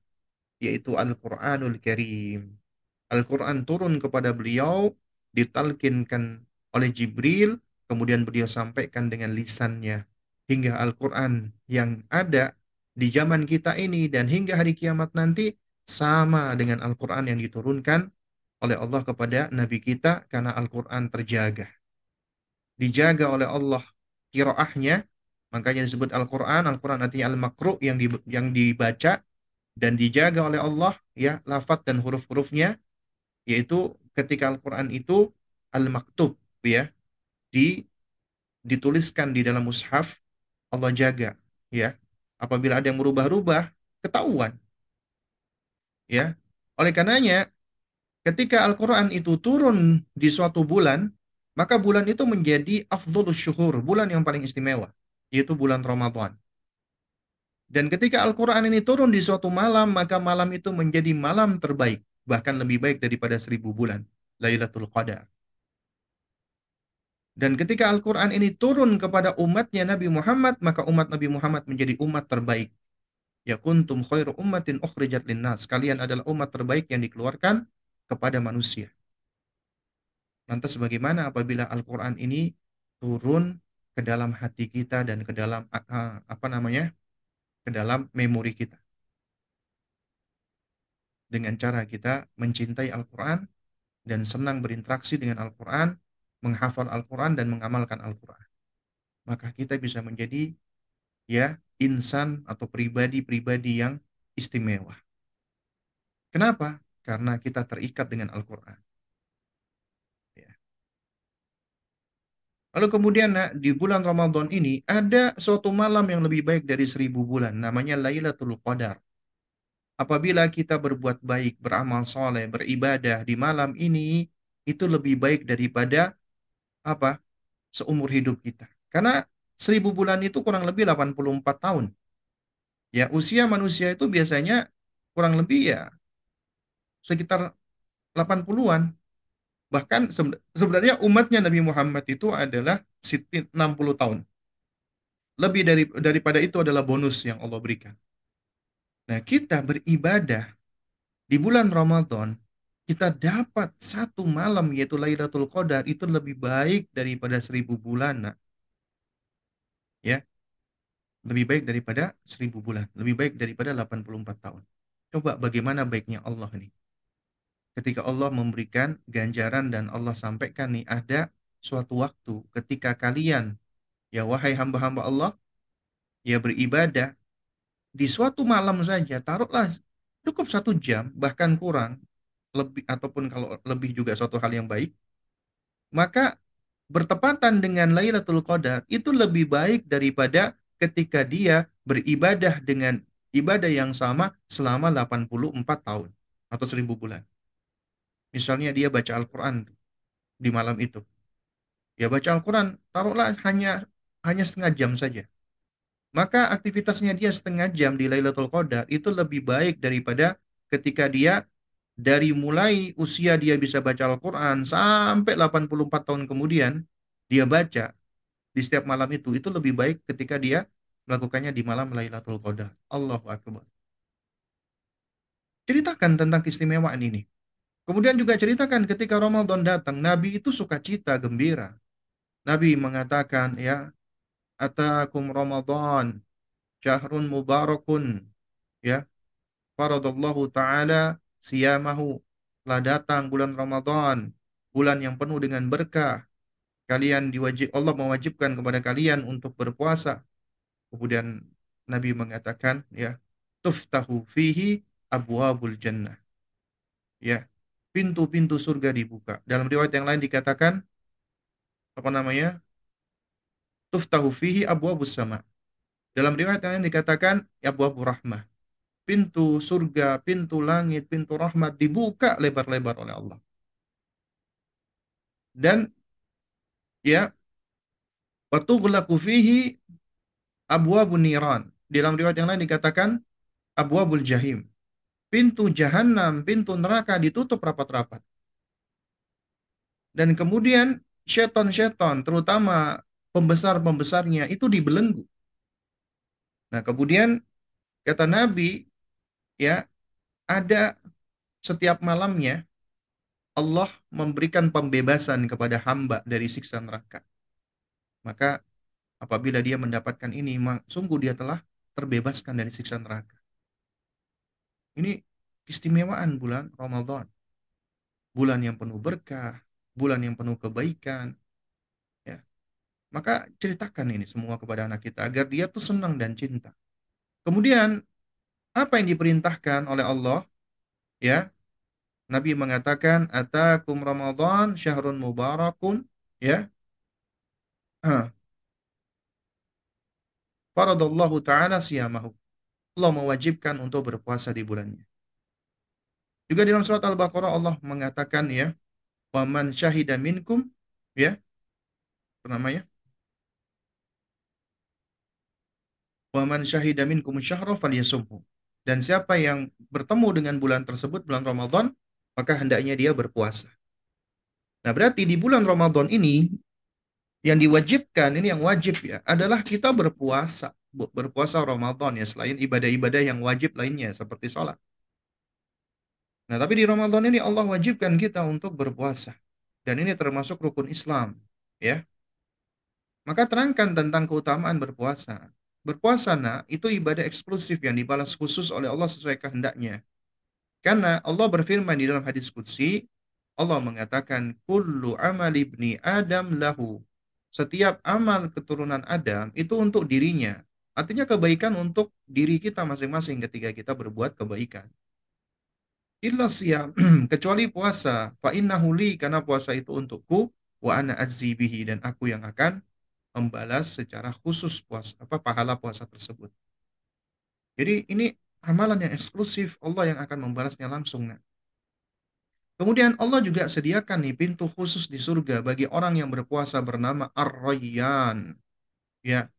yaitu Al-Qur'anul Karim. Al-Quran turun kepada beliau, ditalkinkan oleh Jibril, kemudian beliau sampaikan dengan lisannya. Hingga Al-Quran yang ada di zaman kita ini dan hingga hari kiamat nanti sama dengan Al-Quran yang diturunkan oleh Allah kepada Nabi kita karena Al-Quran terjaga. Dijaga oleh Allah kiroahnya, makanya disebut Al-Quran. Al-Quran artinya Al-Makru yang, di, yang dibaca dan dijaga oleh Allah ya lafat dan huruf-hurufnya yaitu ketika Al-Qur'an itu al-maktub ya di dituliskan di dalam mushaf Allah jaga ya. Apabila ada yang merubah-rubah ketahuan. Ya. Oleh karenanya ketika Al-Qur'an itu turun di suatu bulan maka bulan itu menjadi afdholus syuhur bulan yang paling istimewa yaitu bulan Ramadan. Dan ketika Al-Quran ini turun di suatu malam, maka malam itu menjadi malam terbaik bahkan lebih baik daripada seribu bulan, Lailatul Qadar. Dan ketika Al-Quran ini turun kepada umatnya Nabi Muhammad, maka umat Nabi Muhammad menjadi umat terbaik. Ya kuntum khairu ummatin ukhrijat linnas. Kalian adalah umat terbaik yang dikeluarkan kepada manusia. Lantas bagaimana apabila Al-Quran ini turun ke dalam hati kita dan ke dalam apa namanya ke dalam memori kita dengan cara kita mencintai Al-Quran dan senang berinteraksi dengan Al-Quran, menghafal Al-Quran dan mengamalkan Al-Quran. Maka kita bisa menjadi ya insan atau pribadi-pribadi yang istimewa. Kenapa? Karena kita terikat dengan Al-Quran. Ya. Lalu kemudian nah, di bulan Ramadan ini ada suatu malam yang lebih baik dari seribu bulan. Namanya Lailatul Qadar. Apabila kita berbuat baik, beramal soleh, beribadah di malam ini, itu lebih baik daripada apa? Seumur hidup kita. Karena seribu bulan itu kurang lebih 84 tahun. Ya, usia manusia itu biasanya kurang lebih ya sekitar 80-an. Bahkan sebenarnya umatnya Nabi Muhammad itu adalah 60 tahun. Lebih dari daripada itu adalah bonus yang Allah berikan. Nah, kita beribadah di bulan Ramadan, kita dapat satu malam yaitu Lailatul Qadar itu lebih baik daripada seribu bulan. Nah. Ya, lebih baik daripada seribu bulan, lebih baik daripada 84 tahun. Coba bagaimana baiknya Allah ini. Ketika Allah memberikan ganjaran dan Allah sampaikan nih ada suatu waktu ketika kalian ya wahai hamba-hamba Allah ya beribadah di suatu malam saja, taruhlah cukup satu jam, bahkan kurang, lebih ataupun kalau lebih juga suatu hal yang baik, maka bertepatan dengan Lailatul Qadar itu lebih baik daripada ketika dia beribadah dengan ibadah yang sama selama 84 tahun atau 1000 bulan. Misalnya dia baca Al-Quran di malam itu. Ya baca Al-Quran, taruhlah hanya hanya setengah jam saja maka aktivitasnya dia setengah jam di Lailatul Qadar itu lebih baik daripada ketika dia dari mulai usia dia bisa baca Al-Quran sampai 84 tahun kemudian dia baca di setiap malam itu itu lebih baik ketika dia melakukannya di malam Lailatul Qadar. Allahu Akbar. Ceritakan tentang keistimewaan ini. Kemudian juga ceritakan ketika Ramadan datang, Nabi itu suka cita, gembira. Nabi mengatakan ya, atakum Ramadan syahrun mubarakun ya faradallahu taala siyamahu telah datang bulan Ramadan bulan yang penuh dengan berkah kalian diwajib Allah mewajibkan kepada kalian untuk berpuasa kemudian Nabi mengatakan ya tuftahu fihi abwabul jannah. Ya, pintu-pintu surga dibuka. Dalam riwayat yang lain dikatakan apa namanya? Tuftahu fihi abwabus sama. Dalam riwayat yang lain dikatakan abwabur rahmah. Pintu surga, pintu langit, pintu rahmat dibuka lebar-lebar oleh Allah. Dan ya, watughlaqu fihi abwabun niran. Dalam riwayat yang lain dikatakan abwabul jahim. Pintu jahanam, pintu neraka ditutup rapat-rapat. Dan kemudian setan-setan, terutama pembesar-pembesarnya, itu dibelenggu. Nah, kemudian kata Nabi, ya, ada setiap malamnya Allah memberikan pembebasan kepada hamba dari siksa neraka. Maka apabila dia mendapatkan ini, sungguh dia telah terbebaskan dari siksa neraka. Ini keistimewaan bulan Ramadan. Bulan yang penuh berkah, bulan yang penuh kebaikan. Ya. Maka ceritakan ini semua kepada anak kita agar dia tuh senang dan cinta. Kemudian apa yang diperintahkan oleh Allah? Ya. Nabi mengatakan atakum Ramadan syahrun mubarakun ya. Faradallahu ta'ala siyamahu. Allah mewajibkan untuk berpuasa di bulannya. Juga dalam surat Al-Baqarah Allah mengatakan ya, "Waman syahida minkum" ya. Namanya? "Waman syahida minkum syahra falyasumhu." Dan siapa yang bertemu dengan bulan tersebut, bulan Ramadan, maka hendaknya dia berpuasa. Nah, berarti di bulan Ramadan ini yang diwajibkan ini yang wajib ya adalah kita berpuasa berpuasa Ramadan ya selain ibadah-ibadah yang wajib lainnya seperti sholat. Nah tapi di Ramadan ini Allah wajibkan kita untuk berpuasa dan ini termasuk rukun Islam ya. Maka terangkan tentang keutamaan berpuasa. Berpuasa nak itu ibadah eksklusif yang dibalas khusus oleh Allah sesuai kehendaknya. Karena Allah berfirman di dalam hadis qudsi Allah mengatakan kullu amal ibni Adam lahu setiap amal keturunan Adam itu untuk dirinya. Artinya kebaikan untuk diri kita masing-masing ketika kita berbuat kebaikan. Illa siyam, (clears throat) kecuali puasa. Fa innahu karena puasa itu untukku. Wa ana bihi, dan aku yang akan membalas secara khusus puasa, apa pahala puasa tersebut. Jadi ini amalan yang eksklusif Allah yang akan membalasnya langsung. Kemudian Allah juga sediakan nih pintu khusus di surga bagi orang yang berpuasa bernama Ar-Rayyan. Ya.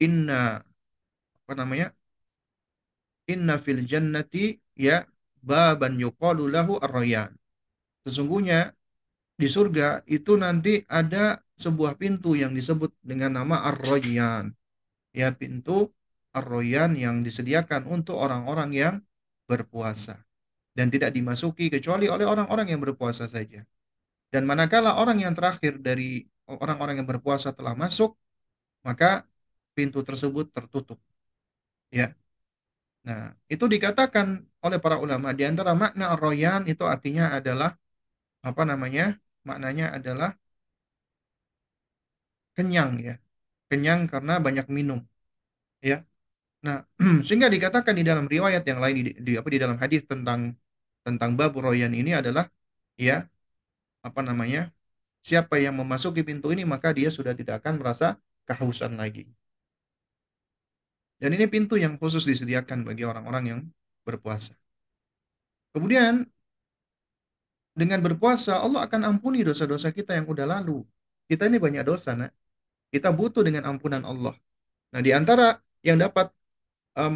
Inna apa namanya? Inna fil jannati ya baban yuqalu lahu Ar-Rayyan. Sesungguhnya di surga itu nanti ada sebuah pintu yang disebut dengan nama Ar-Rayyan. Ya, pintu Ar-Rayyan yang disediakan untuk orang-orang yang berpuasa dan tidak dimasuki kecuali oleh orang-orang yang berpuasa saja. Dan manakala orang yang terakhir dari orang-orang yang berpuasa telah masuk, maka pintu tersebut tertutup. Ya. Nah, itu dikatakan oleh para ulama di antara makna royan itu artinya adalah apa namanya? Maknanya adalah kenyang ya. Kenyang karena banyak minum. Ya. Nah, (clears throat) sehingga dikatakan di dalam riwayat yang lain di, di apa di dalam hadis tentang tentang bab royan ini adalah ya apa namanya siapa yang memasuki pintu ini maka dia sudah tidak akan merasa kehausan lagi. Dan ini pintu yang khusus disediakan bagi orang-orang yang berpuasa. Kemudian dengan berpuasa Allah akan ampuni dosa-dosa kita yang udah lalu. Kita ini banyak dosa, nak. Kita butuh dengan ampunan Allah. Nah, di antara yang dapat uh,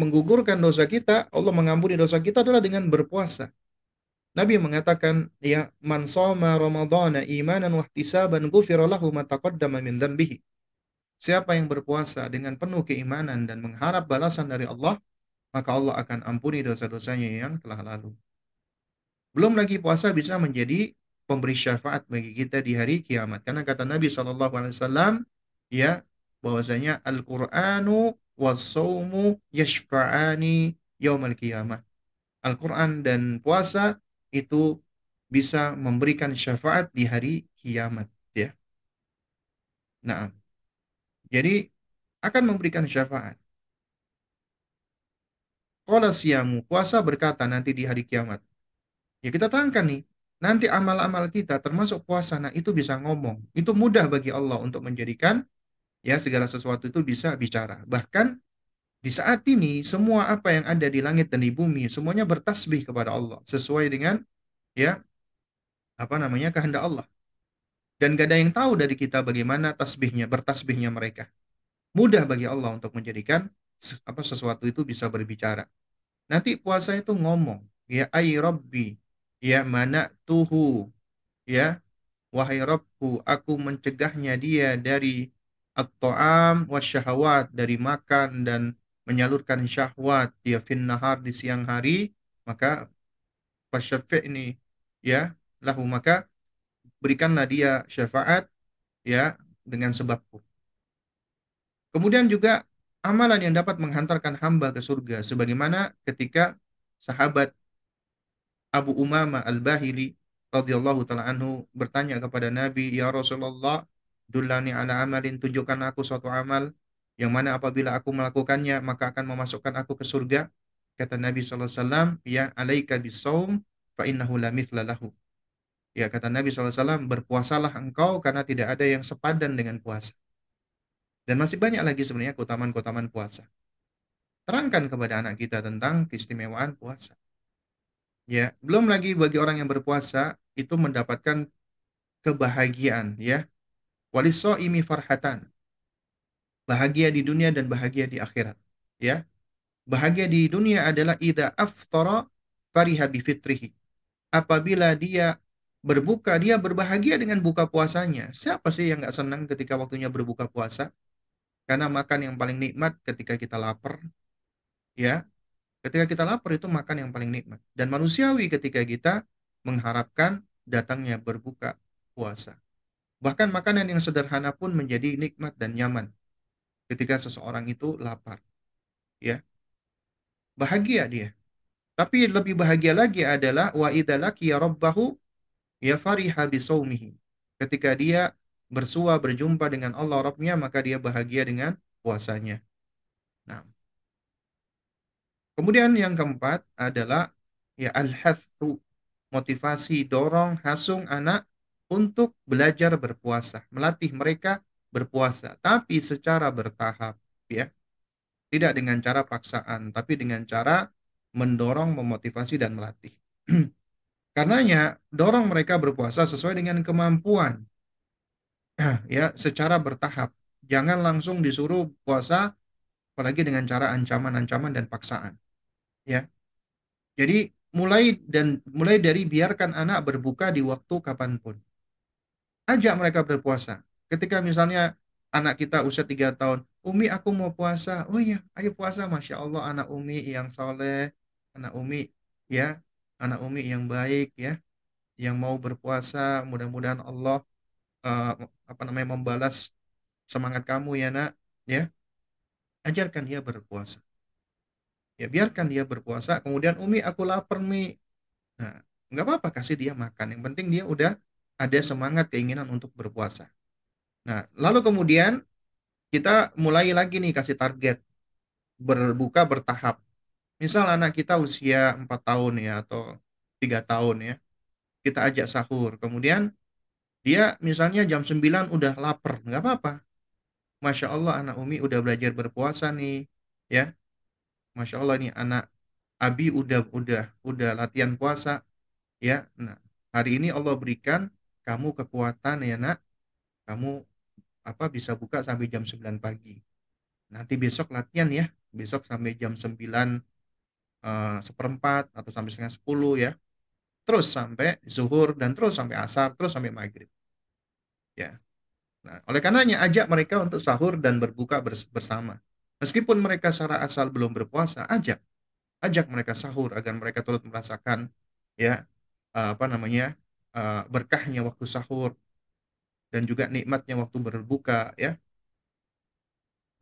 menggugurkan dosa kita, Allah mengampuni dosa kita adalah dengan berpuasa. Nabi mengatakan, ya man soma ramadhana imanan wa ihtisaban ghufira lahu ma taqaddama min dhanbihi. Siapa yang berpuasa dengan penuh keimanan dan mengharap balasan dari Allah, maka Allah akan ampuni dosa-dosanya yang telah lalu. Belum lagi puasa bisa menjadi pemberi syafaat bagi kita di hari kiamat. Karena kata Nabi SAW, ya bahwasanya Al-Qur'anu wasaumu yashfa'ani yaumal qiyamah. Al-Quran dan puasa itu bisa memberikan syafaat di hari kiamat ya. Nah, jadi akan memberikan syafaat. qala siyamu, puasa berkata nanti di hari kiamat. Ya kita terangkan nih, nanti amal-amal kita termasuk puasa, nah itu bisa ngomong. Itu mudah bagi Allah untuk menjadikan ya segala sesuatu itu bisa bicara. Bahkan di saat ini semua apa yang ada di langit dan di bumi semuanya bertasbih kepada Allah sesuai dengan ya apa namanya kehendak Allah. Dan gak ada yang tahu dari kita bagaimana tasbihnya, bertasbihnya mereka. Mudah bagi Allah untuk menjadikan apa sesuatu itu bisa berbicara. Nanti puasa itu ngomong, ya ay Rabbi, ya mana tuhu, ya wahai Rabbku, aku mencegahnya dia dari at-ta'am dari makan dan menyalurkan syahwat. Dia fin nahar di siang hari, maka ini ya lahu. Maka berikanlah dia syafaat ya dengan sebabku. Kemudian juga amalan yang dapat menghantarkan hamba ke surga sebagaimana ketika sahabat Abu Umama Al-Bahili radhiyallahu taala anhu bertanya kepada Nabi, "Ya Rasulullah, dullani ala amalin, tunjukkan aku suatu amal yang mana apabila aku melakukannya maka akan memasukkan aku ke surga." Kata Nabi SAW, "Ya alaika bisawm fa innahu la lahu." Ya kata Nabi SAW, berpuasalah engkau karena tidak ada yang sepadan dengan puasa. Dan masih banyak lagi sebenarnya keutamaan-keutamaan puasa. Terangkan kepada anak kita tentang keistimewaan puasa. Ya, belum lagi bagi orang yang berpuasa itu mendapatkan kebahagiaan ya. imi farhatan. Bahagia di dunia dan bahagia di akhirat, ya. Bahagia di dunia adalah ida aftara fariha bifitrihi. Apabila dia berbuka, dia berbahagia dengan buka puasanya. Siapa sih yang nggak senang ketika waktunya berbuka puasa? Karena makan yang paling nikmat ketika kita lapar, ya. Ketika kita lapar itu makan yang paling nikmat. Dan manusiawi ketika kita mengharapkan datangnya berbuka puasa. Bahkan makanan yang sederhana pun menjadi nikmat dan nyaman ketika seseorang itu lapar. Ya. Bahagia dia. Tapi lebih bahagia lagi adalah wa idalaki ya rabbahu ya fariha bisaumihi. Ketika dia bersua berjumpa dengan Allah Rabbnya maka dia bahagia dengan puasanya. Nah. Kemudian yang keempat adalah ya al-hathu motivasi dorong hasung anak untuk belajar berpuasa, melatih mereka berpuasa tapi secara bertahap ya. Tidak dengan cara paksaan tapi dengan cara mendorong, memotivasi dan melatih. (clears throat) Karenanya, dorong mereka berpuasa sesuai dengan kemampuan. (clears throat) ya, secara bertahap. Jangan langsung disuruh puasa apalagi dengan cara ancaman-ancaman dan paksaan. Ya. Jadi mulai dan mulai dari biarkan anak berbuka di waktu kapan pun. Ajak mereka berpuasa. Ketika misalnya anak kita usia tiga tahun, Umi aku mau puasa. Oh iya, ayo puasa. Masya Allah anak Umi yang soleh, anak Umi ya anak Umi yang baik ya, yang mau berpuasa, mudah-mudahan Allah uh, apa namanya membalas semangat kamu ya nak, ya. Ajarkan dia berpuasa. Ya, biarkan dia berpuasa, kemudian Umi aku lapar Mi. Nah, nggak apa-apa kasih dia makan. Yang penting dia udah ada semangat keinginan untuk berpuasa. Nah, lalu kemudian kita mulai lagi nih kasih target berbuka bertahap. Misal anak kita usia 4 tahun ya atau tiga tahun ya. Kita ajak sahur. Kemudian dia misalnya jam 9 udah lapar. Nggak apa-apa. Masya Allah anak Umi udah belajar berpuasa nih. Ya. Masya Allah nih anak Abi udah udah udah latihan puasa. Ya. Nah, hari ini Allah berikan kamu kekuatan ya nak. Kamu apa bisa buka sampai jam 9 pagi. Nanti besok latihan ya. Besok sampai jam 9 uh, seperempat atau sampai setengah sepuluh ya terus sampai zuhur dan terus sampai asar terus sampai maghrib ya nah oleh karenanya ajak mereka untuk sahur dan berbuka bersama meskipun mereka secara asal belum berpuasa ajak ajak mereka sahur agar mereka turut merasakan ya uh, apa namanya uh, berkahnya waktu sahur dan juga nikmatnya waktu berbuka ya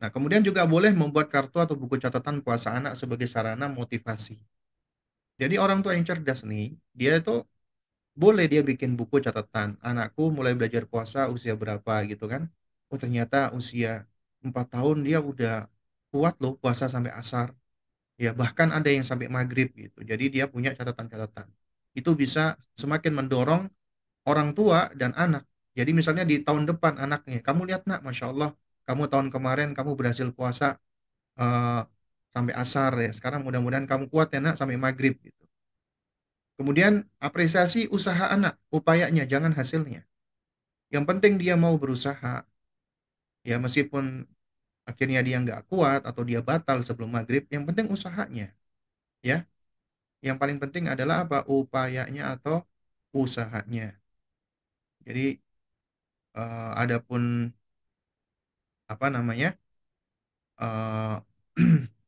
Nah, kemudian juga boleh membuat kartu atau buku catatan puasa anak sebagai sarana motivasi. Jadi orang tua yang cerdas nih, dia itu boleh dia bikin buku catatan. Anakku mulai belajar puasa usia berapa gitu kan. Oh ternyata usia 4 tahun dia udah kuat loh puasa sampai asar. Ya, bahkan ada yang sampai maghrib gitu. Jadi dia punya catatan-catatan. Itu bisa semakin mendorong orang tua dan anak. Jadi misalnya di tahun depan anaknya, kamu lihat nak, Masya Allah, kamu tahun kemarin kamu berhasil puasa eh, sampai asar ya. Sekarang mudah-mudahan kamu kuat ya nak sampai maghrib gitu. Kemudian apresiasi usaha anak, upayanya, jangan hasilnya. Yang penting dia mau berusaha. Ya meskipun akhirnya dia nggak kuat atau dia batal sebelum maghrib, yang penting usahanya. Ya, yang paling penting adalah apa? Upayanya atau usahanya. Jadi eh, adapun apa namanya eh, (clears throat)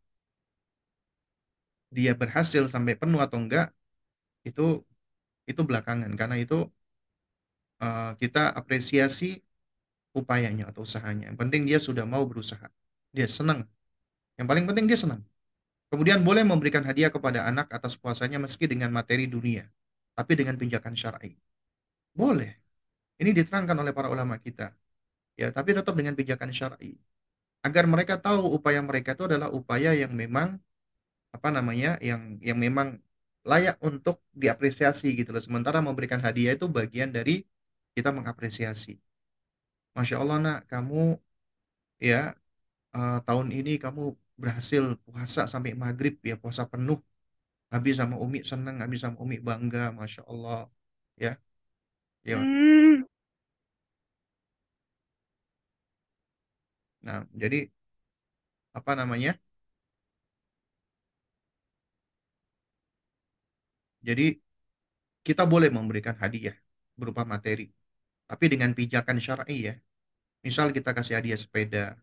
dia berhasil sampai penuh atau enggak itu itu belakangan karena itu eh, kita apresiasi upayanya atau usahanya. Yang penting dia sudah mau berusaha. Dia senang. Yang paling penting dia senang. Kemudian boleh memberikan hadiah kepada anak atas puasanya meski dengan materi dunia, tapi dengan pijakan syar'i. Boleh. Ini diterangkan oleh para ulama kita. Ya, tapi tetap dengan pijakan syar'i. Agar mereka tahu upaya mereka itu adalah upaya yang memang apa namanya? yang yang memang layak untuk diapresiasi gitu loh. Sementara memberikan hadiah itu bagian dari kita mengapresiasi. Masya Allah nak, kamu ya eh, tahun ini kamu berhasil puasa sampai maghrib ya puasa penuh. Habis sama Umi senang, habis sama Umi bangga, Masya Allah. Ya, ya. Nah, jadi apa namanya? Jadi kita boleh memberikan hadiah berupa materi, tapi dengan pijakan syar'i ya. Misal kita kasih hadiah sepeda,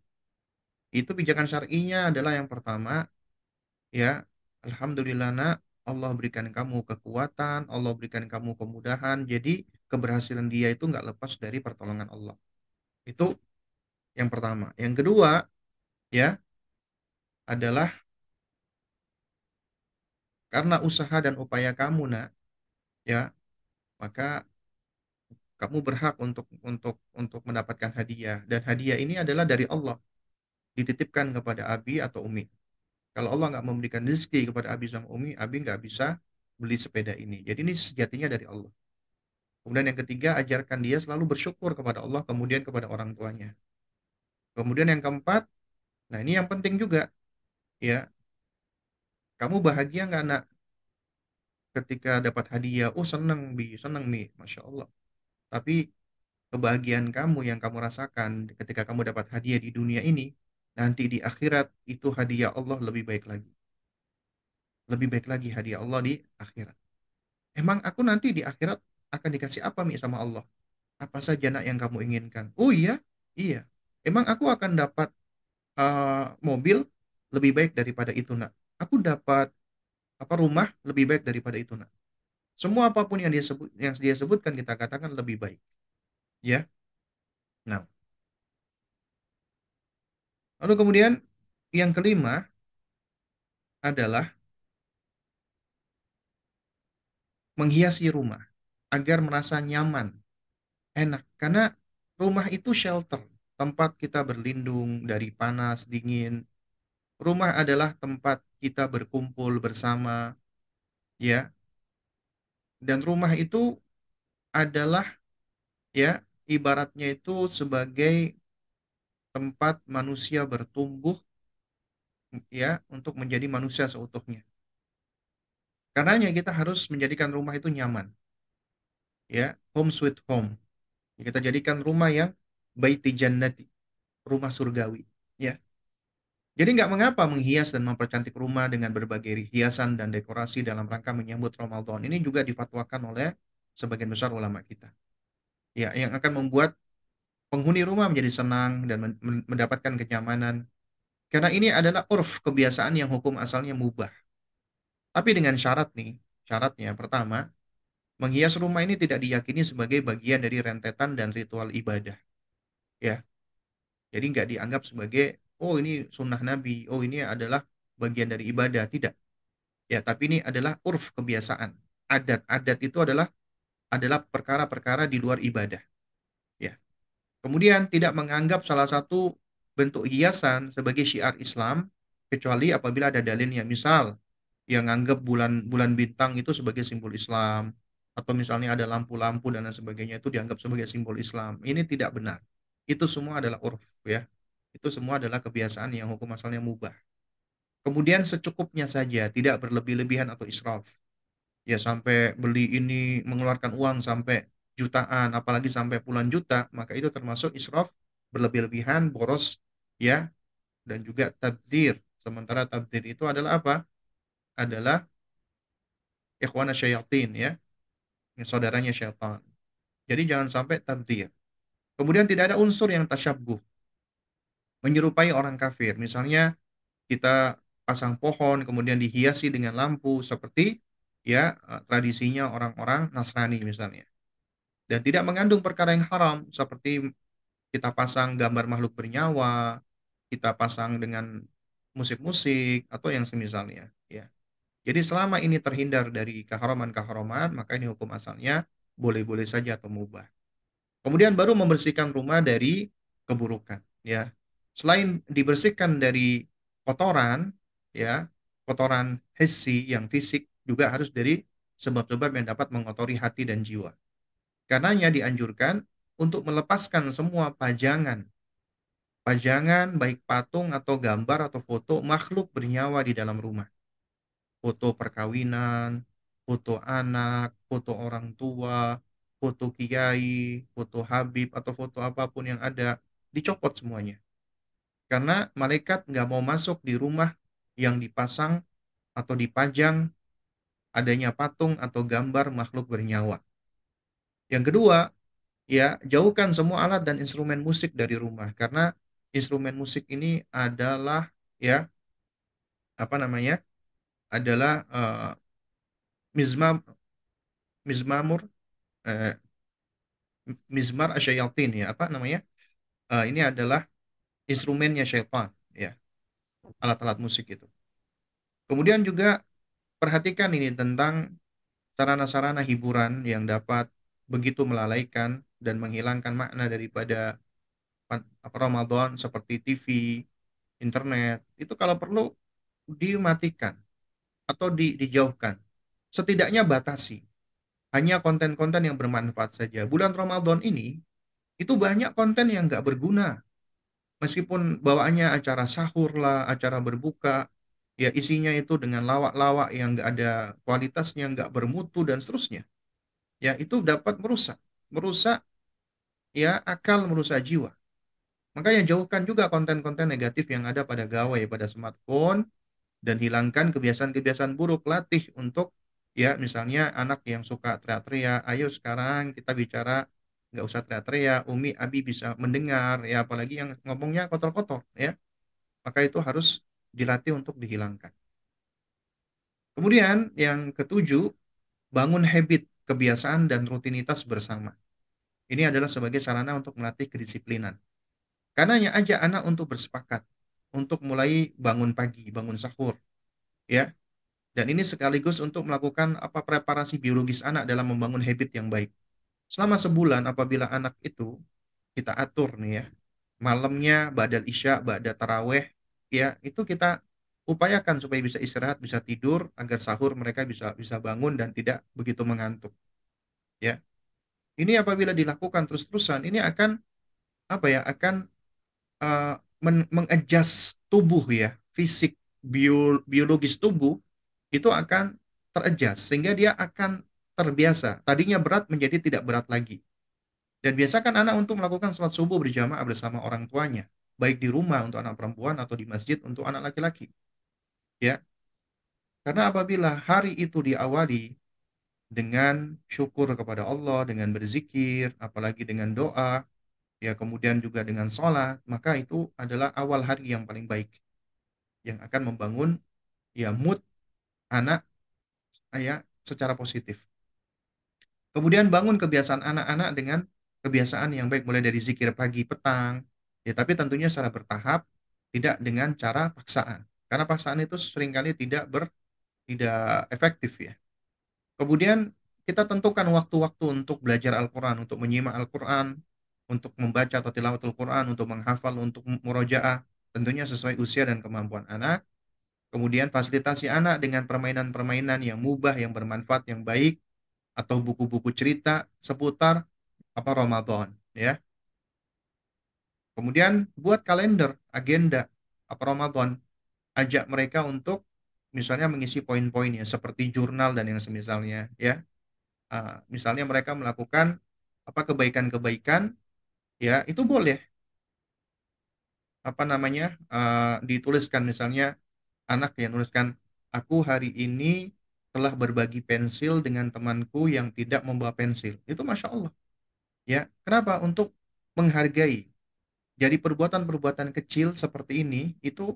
itu pijakan syar'inya adalah yang pertama, ya, Alhamdulillah nak, Allah berikan kamu kekuatan, Allah berikan kamu kemudahan, jadi keberhasilan dia itu nggak lepas dari pertolongan Allah. Itu yang pertama. Yang kedua, ya, adalah karena usaha dan upaya kamu nak, ya, maka kamu berhak untuk untuk untuk mendapatkan hadiah dan hadiah ini adalah dari Allah dititipkan kepada Abi atau Umi. Kalau Allah nggak memberikan rezeki kepada Abi sama Umi, Abi nggak bisa beli sepeda ini. Jadi ini sejatinya dari Allah. Kemudian yang ketiga, ajarkan dia selalu bersyukur kepada Allah, kemudian kepada orang tuanya. Kemudian yang keempat, nah ini yang penting juga, ya, kamu bahagia nggak nak ketika dapat hadiah? Oh seneng bi, seneng mi, masya Allah. Tapi kebahagiaan kamu yang kamu rasakan ketika kamu dapat hadiah di dunia ini, nanti di akhirat itu hadiah Allah lebih baik lagi. Lebih baik lagi hadiah Allah di akhirat. Emang aku nanti di akhirat akan dikasih apa Mi sama Allah? Apa saja nak yang kamu inginkan? Oh iya, iya. Emang aku akan dapat eh, mobil lebih baik daripada itu nak. Aku dapat apa rumah lebih baik daripada itu nak. Semua apa pun yang dia sebut yang dia sebutkan kita katakan lebih baik. Ya. Nah, lalu kemudian yang kelima adalah menghiasi rumah agar merasa nyaman, enak. Karena rumah itu shelter, tempat kita berlindung dari panas, dingin. Rumah adalah tempat kita berkumpul bersama, ya. Dan rumah itu adalah ya ibaratnya itu sebagai tempat manusia bertumbuh ya untuk menjadi manusia seutuhnya. Karenanya kita harus menjadikan rumah itu nyaman, ya, home sweet home. Kita jadikan rumah yang baiti jannati, rumah surgawi, ya. Jadi nggak mengapa menghias dan mempercantik rumah dengan berbagai hiasan dan dekorasi dalam rangka menyambut Ramadan. Ini juga difatwakan oleh sebagian besar ulama kita. Ya, yang akan membuat penghuni rumah menjadi senang dan men- mendapatkan kenyamanan. Karena ini adalah urf kebiasaan yang hukum asalnya mubah. Tapi dengan syarat nih, syaratnya pertama, menghias rumah ini tidak diyakini sebagai bagian dari rentetan dan ritual ibadah. Ya, jadi nggak dianggap sebagai, oh ini sunnah Nabi, oh ini adalah bagian dari ibadah. Tidak. Ya, tapi ini adalah urf kebiasaan. Adat-adat itu adalah adalah perkara-perkara di luar ibadah. Ya. Kemudian tidak menganggap salah satu bentuk hiasan sebagai syiar Islam kecuali apabila ada dalilnya. Misal yang nganggap bulan bulan bintang itu sebagai simbol Islam atau misalnya ada lampu-lampu dan lain sebagainya itu dianggap sebagai simbol Islam. Ini tidak benar. Itu semua adalah urf ya. Itu semua adalah kebiasaan yang hukum asalnya mubah. Kemudian secukupnya saja, tidak berlebih-lebihan atau israf. Ya sampai beli ini mengeluarkan uang sampai jutaan, apalagi sampai puluhan juta, maka itu termasuk israf, berlebih-lebihan, boros, ya, dan juga tabdir. Sementara tabdir itu adalah apa? Adalah ikhwana syayatin, ya, saudaranya syaitan. Jadi jangan sampai tabdir. Kemudian tidak ada unsur yang tasyabuh. Menyerupai orang kafir. Misalnya kita pasang pohon, kemudian dihiasi dengan lampu, seperti ya eh, tradisinya orang-orang Nasrani misalnya. Dan tidak mengandung perkara yang haram, seperti kita pasang gambar makhluk bernyawa, kita pasang dengan musik-musik atau yang semisalnya ya. Jadi selama ini terhindar dari keharaman-keharaman, maka ini hukum asalnya boleh-boleh saja atau mubah. Kemudian baru membersihkan rumah dari keburukan ya. Selain dibersihkan dari kotoran ya, kotoran hissi yang fisik juga harus dari sebab-sebab yang dapat mengotori hati dan jiwa. Karenanya dianjurkan untuk melepaskan semua pajangan. Pajangan baik patung atau gambar atau foto makhluk bernyawa di dalam rumah. Foto perkawinan, foto anak, foto orang tua, foto kiai, foto habib, atau foto apa pun yang ada, dicopot semuanya. Karena malaikat nggak mau masuk di rumah yang dipasang atau dipajang adanya patung atau gambar makhluk bernyawa. Yang kedua, ya jauhkan semua alat dan instrumen musik dari rumah karena instrumen musik ini adalah ya apa namanya adalah uh, mizmam mizmamur uh, mizmar asyayatin ya apa namanya uh, ini adalah instrumennya syaitan ya alat-alat musik itu kemudian juga perhatikan ini tentang sarana-sarana hiburan yang dapat begitu melalaikan dan menghilangkan makna daripada Ramadan seperti TV, internet, itu kalau perlu dimatikan atau di, dijauhkan. Setidaknya batasi. Hanya konten-konten yang bermanfaat saja. Bulan Ramadan ini, itu banyak konten yang nggak berguna. Meskipun bawaannya acara sahur lah, acara berbuka, ya isinya itu dengan lawak-lawak yang nggak ada kualitasnya, nggak bermutu, dan seterusnya. Ya, itu dapat merusak. Merusak ya akal merusak jiwa. Makanya jauhkan juga konten-konten negatif yang ada pada gawai, pada smartphone, dan hilangkan kebiasaan-kebiasaan buruk. Latih untuk, ya misalnya anak yang suka teriak-teriak, ayo sekarang kita bicara, nggak usah teriak-teriak, Umi, Abi bisa mendengar, ya apalagi yang ngomongnya kotor-kotor, ya. Maka itu harus dilatih untuk dihilangkan. Kemudian yang ketujuh, bangun habit, kebiasaan, dan rutinitas bersama. Ini adalah sebagai sarana untuk melatih kedisiplinan. Karenanya ajak anak untuk bersepakat untuk mulai bangun pagi, bangun sahur. Ya. Dan ini sekaligus untuk melakukan apa preparasi biologis anak dalam membangun habit yang baik. Selama sebulan apabila anak itu kita atur nih ya. Malamnya badal isya, badal taraweh, ya itu kita upayakan supaya bisa istirahat, bisa tidur agar sahur mereka bisa bisa bangun dan tidak begitu mengantuk. Ya. Ini apabila dilakukan terus-terusan, ini akan apa ya? Akan uh, mengadjust tubuh ya, fisik, bio, biologis tubuh itu akan teradjust sehingga dia akan terbiasa. Tadinya berat menjadi tidak berat lagi. Dan biasakan anak untuk melakukan sholat subuh berjamaah bersama orang tuanya, baik di rumah untuk anak perempuan atau di masjid untuk anak laki-laki. Ya. Karena apabila hari itu diawali dengan syukur kepada Allah, dengan berzikir, apalagi dengan doa, ya kemudian juga dengan sholat, maka itu adalah awal hari yang paling baik yang akan membangun ya mood anak ya secara positif. Kemudian bangun kebiasaan anak-anak dengan kebiasaan yang baik mulai dari zikir pagi, petang, ya tapi tentunya secara bertahap, tidak dengan cara paksaan. Karena paksaan itu sering kali tidak ber tidak efektif ya. Kemudian kita tentukan waktu-waktu untuk belajar Al-Quran, untuk menyimak Al-Quran, untuk membaca atau tilawatul Quran, untuk menghafal, untuk murojaah, tentunya sesuai usia dan kemampuan anak. Kemudian fasilitasi anak dengan permainan-permainan yang mubah, yang bermanfaat, yang baik, atau buku-buku cerita seputar apa Ramadan, ya. Kemudian buat kalender, agenda apa Ramadan, ajak mereka untuk misalnya mengisi poin-poinnya seperti jurnal dan yang semisalnya, ya. Ah, misalnya mereka melakukan apa kebaikan-kebaikan, ya itu boleh apa namanya eh, dituliskan misalnya anak yang nuliskan aku hari ini telah berbagi pensil dengan temanku yang tidak membawa pensil. Itu masya Allah. Ya kenapa? Untuk menghargai. Jadi perbuatan-perbuatan kecil seperti ini itu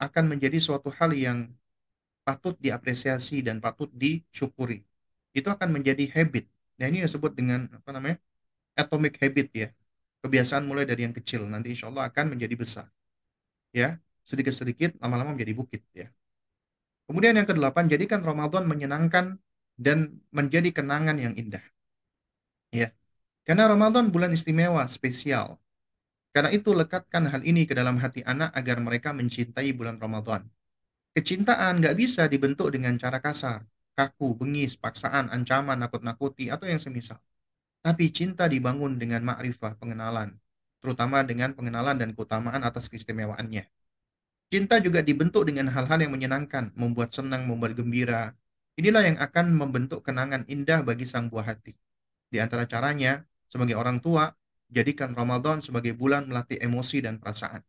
akan menjadi suatu hal yang patut diapresiasi dan patut disyukuri. Itu akan menjadi habit. Nah ini disebut dengan apa namanya atomic habit ya. Kebiasaan mulai dari yang kecil. Nanti insya Allah akan menjadi besar. Ya sedikit-sedikit lama-lama menjadi bukit ya. Kemudian yang kedelapan, jadikan Ramadan menyenangkan dan menjadi kenangan yang indah. Ya. Karena Ramadan bulan istimewa, spesial. Karena itu lekatkan hal ini ke dalam hati anak agar mereka mencintai bulan Ramadan. Kecintaan nggak bisa dibentuk dengan cara kasar, kaku, bengis, paksaan, ancaman, nakut-nakuti, atau yang semisal. Tapi cinta dibangun dengan makrifah, pengenalan, terutama dengan pengenalan dan keutamaan atas keistimewaannya. Cinta juga dibentuk dengan hal-hal yang menyenangkan, membuat senang, membuat gembira. Inilah yang akan membentuk kenangan indah bagi sang buah hati. Di antara caranya, sebagai orang tua, jadikan Ramadan sebagai bulan melatih emosi dan perasaan.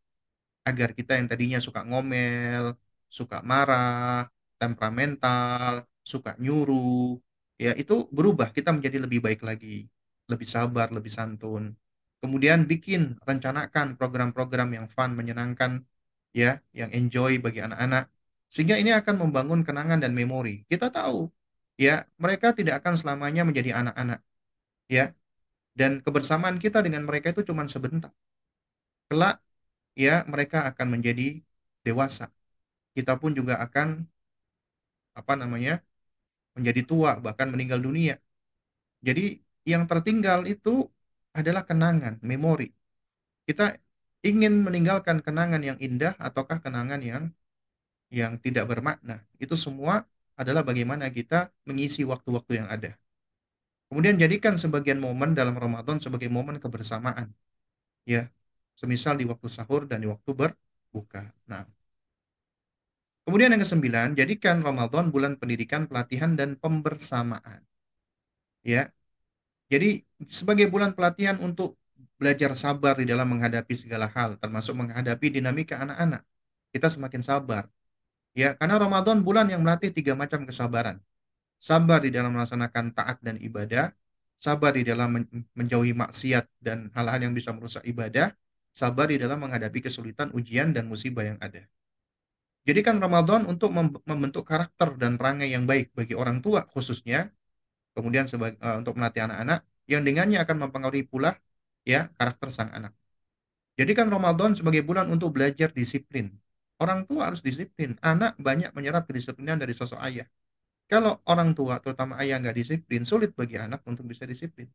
Agar kita yang tadinya suka ngomel, suka marah, temperamental, suka nyuruh, ya itu berubah, kita menjadi lebih baik lagi, lebih sabar, lebih santun. Kemudian bikin, rencanakan program-program yang fun, menyenangkan, ya, yang enjoy bagi anak-anak. Sehingga ini akan membangun kenangan dan memori. Kita tahu, ya, mereka tidak akan selamanya menjadi anak-anak, ya. Dan kebersamaan kita dengan mereka itu cuma sebentar. Kelak, ya, mereka akan menjadi dewasa. Kita pun juga akan apa namanya? menjadi tua, bahkan meninggal dunia. Jadi yang tertinggal itu adalah kenangan, memori. Kita ingin meninggalkan kenangan yang indah ataukah kenangan yang yang tidak bermakna. Itu semua adalah bagaimana kita mengisi waktu-waktu yang ada. Kemudian jadikan sebagian momen dalam Ramadan sebagai momen kebersamaan. Ya, semisal di waktu sahur dan di waktu berbuka. Nah, kemudian yang kesembilan, jadikan Ramadan bulan pendidikan, pelatihan, dan pembersamaan. Ya, jadi sebagai bulan pelatihan untuk belajar sabar di dalam menghadapi segala hal, termasuk menghadapi dinamika anak-anak. Kita semakin sabar. Ya, karena Ramadan bulan yang melatih tiga macam kesabaran. Sabar di dalam melaksanakan taat dan ibadah, sabar di dalam menjauhi maksiat dan hal-hal yang bisa merusak ibadah, sabar di dalam menghadapi kesulitan, ujian, dan musibah yang ada. Jadikan Ramadan untuk membentuk karakter dan perangai yang baik bagi orang tua khususnya, kemudian uh, untuk melatih anak-anak, yang dengannya akan mempengaruhi pula ya karakter sang anak. Jadikan Ramadan sebagai bulan untuk belajar disiplin. Orang tua harus disiplin. Anak banyak menyerap kedisiplinan dari sosok ayah. Kalau orang tua, terutama ayah nggak disiplin, sulit bagi anak untuk bisa disiplin.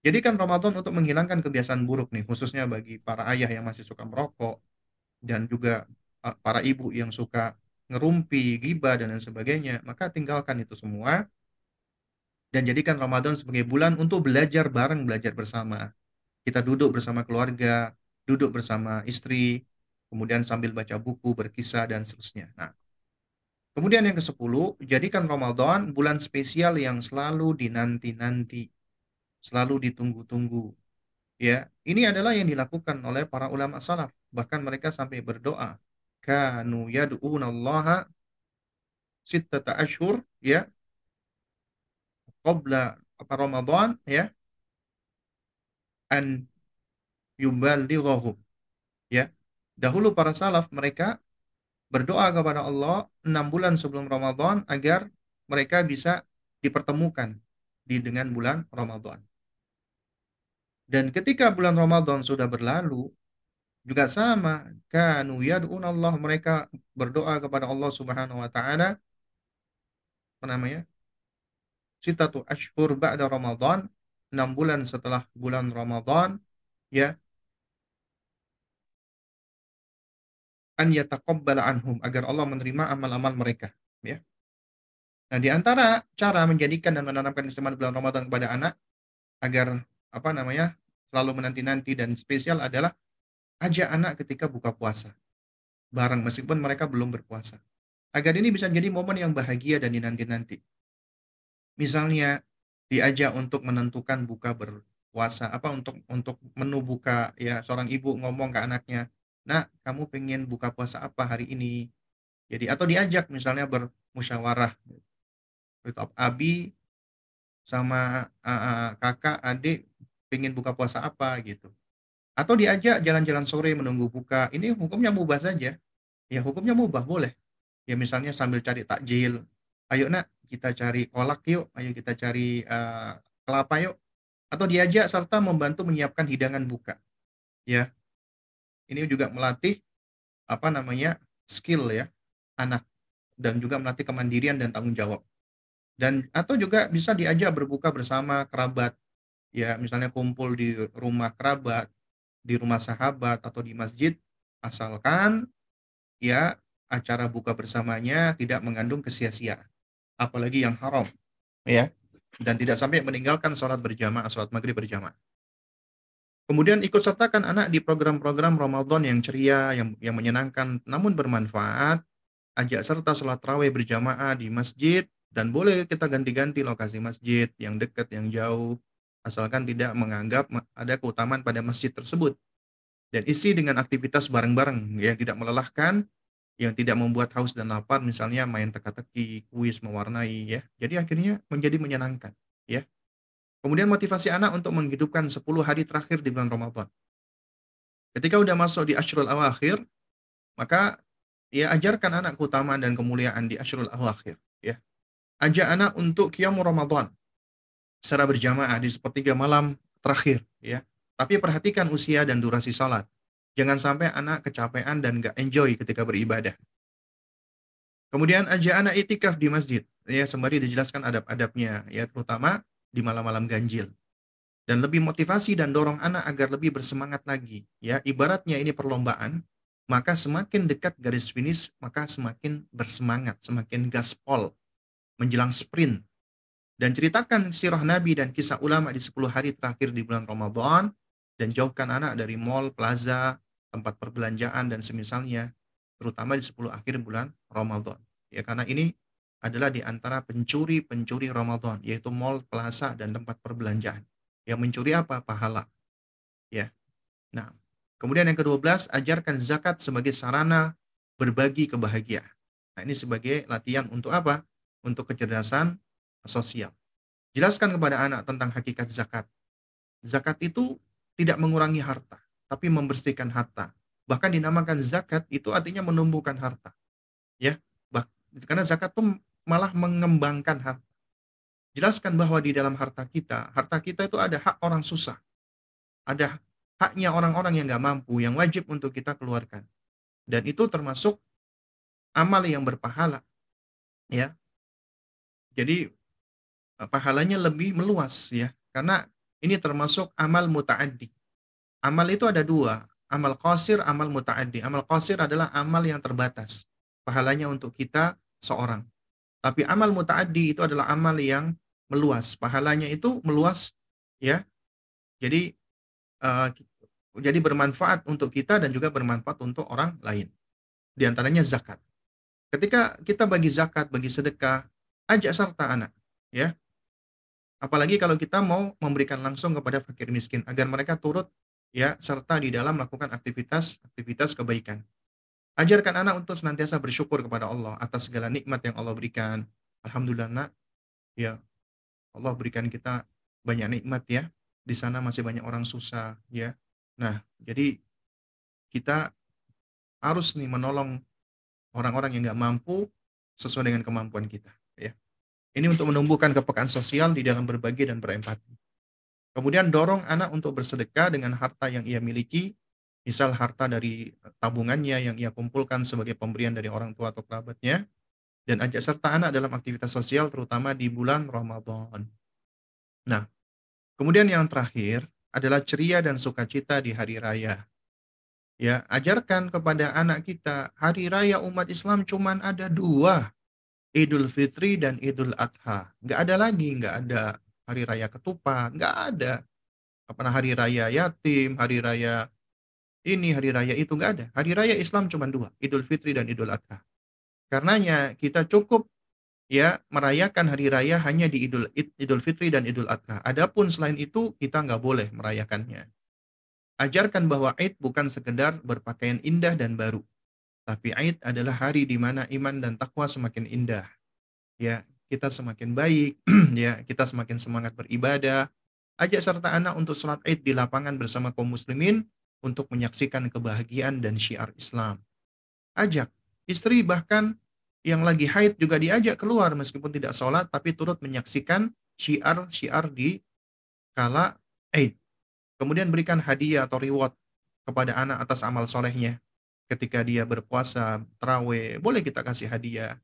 Jadikan Ramadan untuk menghilangkan kebiasaan buruk nih, khususnya bagi para ayah yang masih suka merokok, dan juga uh, para ibu yang suka ngerumpi, gibah, dan lain sebagainya. Maka tinggalkan itu semua, dan jadikan Ramadan sebagai bulan untuk belajar bareng, belajar bersama kita duduk bersama keluarga, duduk bersama istri, kemudian sambil baca buku, berkisah, dan seterusnya. Nah, kemudian yang ke-10, jadikan Ramadan bulan spesial yang selalu dinanti-nanti, selalu ditunggu-tunggu. Ya, ini adalah yang dilakukan oleh para ulama salaf. Bahkan mereka sampai berdoa, kanu yad'unallaha sittata ashur, ya, qabla apa Ramadan, ya, an yuballighahu. Ya. Dahulu para salaf mereka berdoa kepada Allah enam bulan sebelum Ramadan agar mereka bisa dipertemukan di dengan bulan Ramadan. Dan ketika bulan Ramadan sudah berlalu, juga sama, kanu yad'un Allah mereka berdoa kepada Allah Subhanahu wa taala apa namanya? Sitatu ashhur ba'da Ramadan enam bulan setelah bulan Ramadan ya an yataqabbala anhum agar Allah menerima amal-amal mereka, ya. Nah, di antara cara menjadikan dan menanamkan istimewa bulan Ramadan kepada anak agar apa namanya selalu menanti-nanti dan spesial adalah ajak anak ketika buka puasa bareng meskipun mereka belum berpuasa. Agar ini bisa menjadi momen yang bahagia dan dinanti-nanti. Misalnya diajak untuk menentukan buka berpuasa apa untuk untuk menu buka ya seorang ibu ngomong ke anaknya, "Nak, kamu pengen buka puasa apa hari ini?" Jadi atau diajak misalnya bermusyawarah. Gitu. Abi sama uh, kakak, adik pengen buka puasa apa gitu. Atau diajak jalan-jalan sore menunggu buka. Ini hukumnya mubah saja. Ya hukumnya mubah boleh. Ya misalnya sambil cari takjil. Ayo nak kita cari kolak yuk. Ayo kita cari uh, kelapa yuk. Atau diajak serta membantu menyiapkan hidangan buka. Ya. Ini juga melatih apa namanya skill ya anak dan juga melatih kemandirian dan tanggung jawab dan atau juga bisa diajak berbuka bersama kerabat ya misalnya kumpul di rumah kerabat di rumah sahabat atau di masjid asalkan ya acara buka bersamanya tidak mengandung kesia-siaan apalagi yang haram ya dan tidak sampai meninggalkan sholat berjamaah sholat maghrib berjamaah Kemudian ikut sertakan anak di program-program Ramadan yang ceria, yang, yang menyenangkan, namun bermanfaat. Ajak serta sholat raweh berjamaah di masjid dan boleh kita ganti-ganti lokasi masjid yang dekat, yang jauh, asalkan tidak menganggap ada keutamaan pada masjid tersebut. Dan isi dengan aktivitas bareng-bareng yang tidak melelahkan, yang tidak membuat haus dan lapar, misalnya main teka-teki, kuis, mewarnai, ya. Jadi akhirnya menjadi menyenangkan, ya. Kemudian motivasi anak untuk menghidupkan 10 hari terakhir di bulan Ramadan. Ketika udah masuk di Ashrul Awakhir, maka ya ajarkan anak keutamaan dan kemuliaan di Ashrul Awakhir, ya ajak anak untuk qiyam Ramadan secara berjamaah di sepertiga malam terakhir ya. Tapi perhatikan usia dan durasi salat. Jangan sampai anak kecapean dan gak enjoy ketika beribadah. Kemudian ajak anak itikaf di masjid. Ya, sembari dijelaskan adab-adabnya ya terutama di malam-malam ganjil. Dan lebih motivasi dan dorong anak agar lebih bersemangat lagi. Ya, ibaratnya ini perlombaan, maka semakin dekat garis finish, maka semakin bersemangat, semakin gaspol menjelang sprint. Dan ceritakan sirah Nabi dan kisah ulama di 10 hari terakhir di bulan Ramadan dan jauhkan anak dari mall, plaza, tempat perbelanjaan dan semisalnya terutama di 10 akhir bulan Ramadan. Ya karena ini adalah di antara pencuri-pencuri Ramadan yaitu mall, plaza dan tempat perbelanjaan. Yang mencuri apa? Pahala. Ya. Nah, kemudian yang ke-12 ajarkan zakat sebagai sarana berbagi kebahagiaan. Nah, ini sebagai latihan untuk apa? untuk kecerdasan sosial. Jelaskan kepada anak tentang hakikat zakat. Zakat itu tidak mengurangi harta, tapi membersihkan harta. Bahkan dinamakan zakat itu artinya menumbuhkan harta. Ya, karena zakat itu malah mengembangkan harta. Jelaskan bahwa di dalam harta kita, harta kita itu ada hak orang susah. Ada haknya orang-orang yang nggak mampu, yang wajib untuk kita keluarkan. Dan itu termasuk amal yang berpahala. Ya, jadi eh, pahalanya lebih meluas ya. Karena ini termasuk amal muta'addi. Amal itu ada dua, amal qasir, amal muta'addi. Amal qasir adalah amal yang terbatas. Pahalanya untuk kita seorang. Tapi amal muta'addi itu adalah amal yang meluas. Pahalanya itu meluas ya. Jadi uh, jadi bermanfaat untuk kita dan juga bermanfaat untuk orang lain. Di antaranya zakat. Ketika kita bagi zakat, bagi sedekah, ajak serta anak, ya. Apalagi kalau kita mau memberikan langsung kepada fakir miskin agar mereka turut ya serta di dalam melakukan aktivitas-aktivitas kebaikan. Ajarkan anak untuk senantiasa bersyukur kepada Allah atas segala nikmat yang Allah berikan. Alhamdulillah nak, ya Allah berikan kita banyak nikmat ya. Di sana masih banyak orang susah ya. Nah, jadi kita harus nih menolong orang-orang yang nggak mampu sesuai dengan kemampuan kita. Ini untuk menumbuhkan kepekaan sosial di dalam berbagi dan berempati. Kemudian dorong anak untuk bersedekah dengan harta yang ia miliki, misal harta dari tabungannya yang ia kumpulkan sebagai pemberian dari orang tua atau kerabatnya, dan ajak serta anak dalam aktivitas sosial terutama di bulan Ramadan. Nah, kemudian yang terakhir adalah ceria dan sukacita di hari raya. Ya, ajarkan kepada anak kita hari raya umat Islam cuma ada dua, Idul Fitri dan Idul Adha. Nggak ada lagi, nggak ada hari raya ketupat, nggak ada. Apa hari raya yatim, hari raya ini, hari raya itu nggak ada. Hari raya Islam cuma dua, Idul Fitri dan Idul Adha. Karenanya kita cukup ya merayakan hari raya hanya di Idul Idul Fitri dan Idul Adha. Adapun selain itu kita nggak boleh merayakannya. Ajarkan bahwa Aid bukan sekedar berpakaian indah dan baru, tapi Aid adalah hari di mana iman dan takwa semakin indah. Ya, kita semakin baik, (clears throat) ya, kita semakin semangat beribadah. Ajak serta anak untuk sholat Aid di lapangan bersama kaum muslimin untuk menyaksikan kebahagiaan dan syiar Islam. Ajak istri bahkan yang lagi haid juga diajak keluar meskipun tidak sholat tapi turut menyaksikan syiar-syiar di kala Aid. Kemudian berikan hadiah atau reward kepada anak atas amal solehnya. Ketika dia berpuasa, terawih, boleh kita kasih hadiah.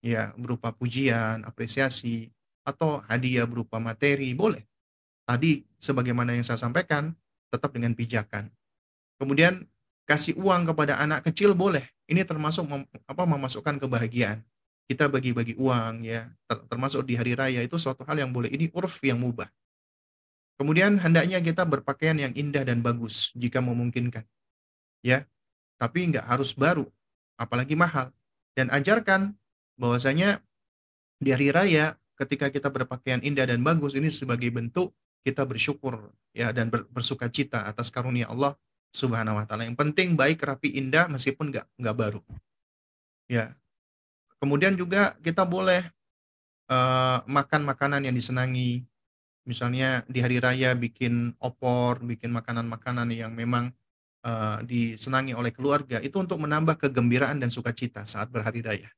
Ya, berupa pujian, apresiasi, atau hadiah berupa materi, boleh. Tadi, sebagaimana yang saya sampaikan, tetap dengan pijakan. Kemudian, kasih uang kepada anak kecil boleh. Ini termasuk mem, apa memasukkan kebahagiaan. Kita bagi-bagi uang ya, termasuk di hari raya itu suatu hal yang boleh. Ini urf yang mubah. Kemudian hendaknya kita berpakaian yang indah dan bagus jika memungkinkan. Ya, tapi nggak harus baru, apalagi mahal. Dan ajarkan bahwasanya di hari raya ketika kita berpakaian indah dan bagus ini sebagai bentuk kita bersyukur ya dan bersuka cita atas karunia Allah Subhanahu wa taala. Yang penting baik, rapi, indah meskipun nggak nggak baru. Ya. Kemudian juga kita boleh uh, makan makanan yang disenangi, misalnya di hari raya bikin opor, bikin makanan-makanan yang memang uh, disenangi oleh keluarga, itu untuk menambah kegembiraan dan sukacita saat berhari raya.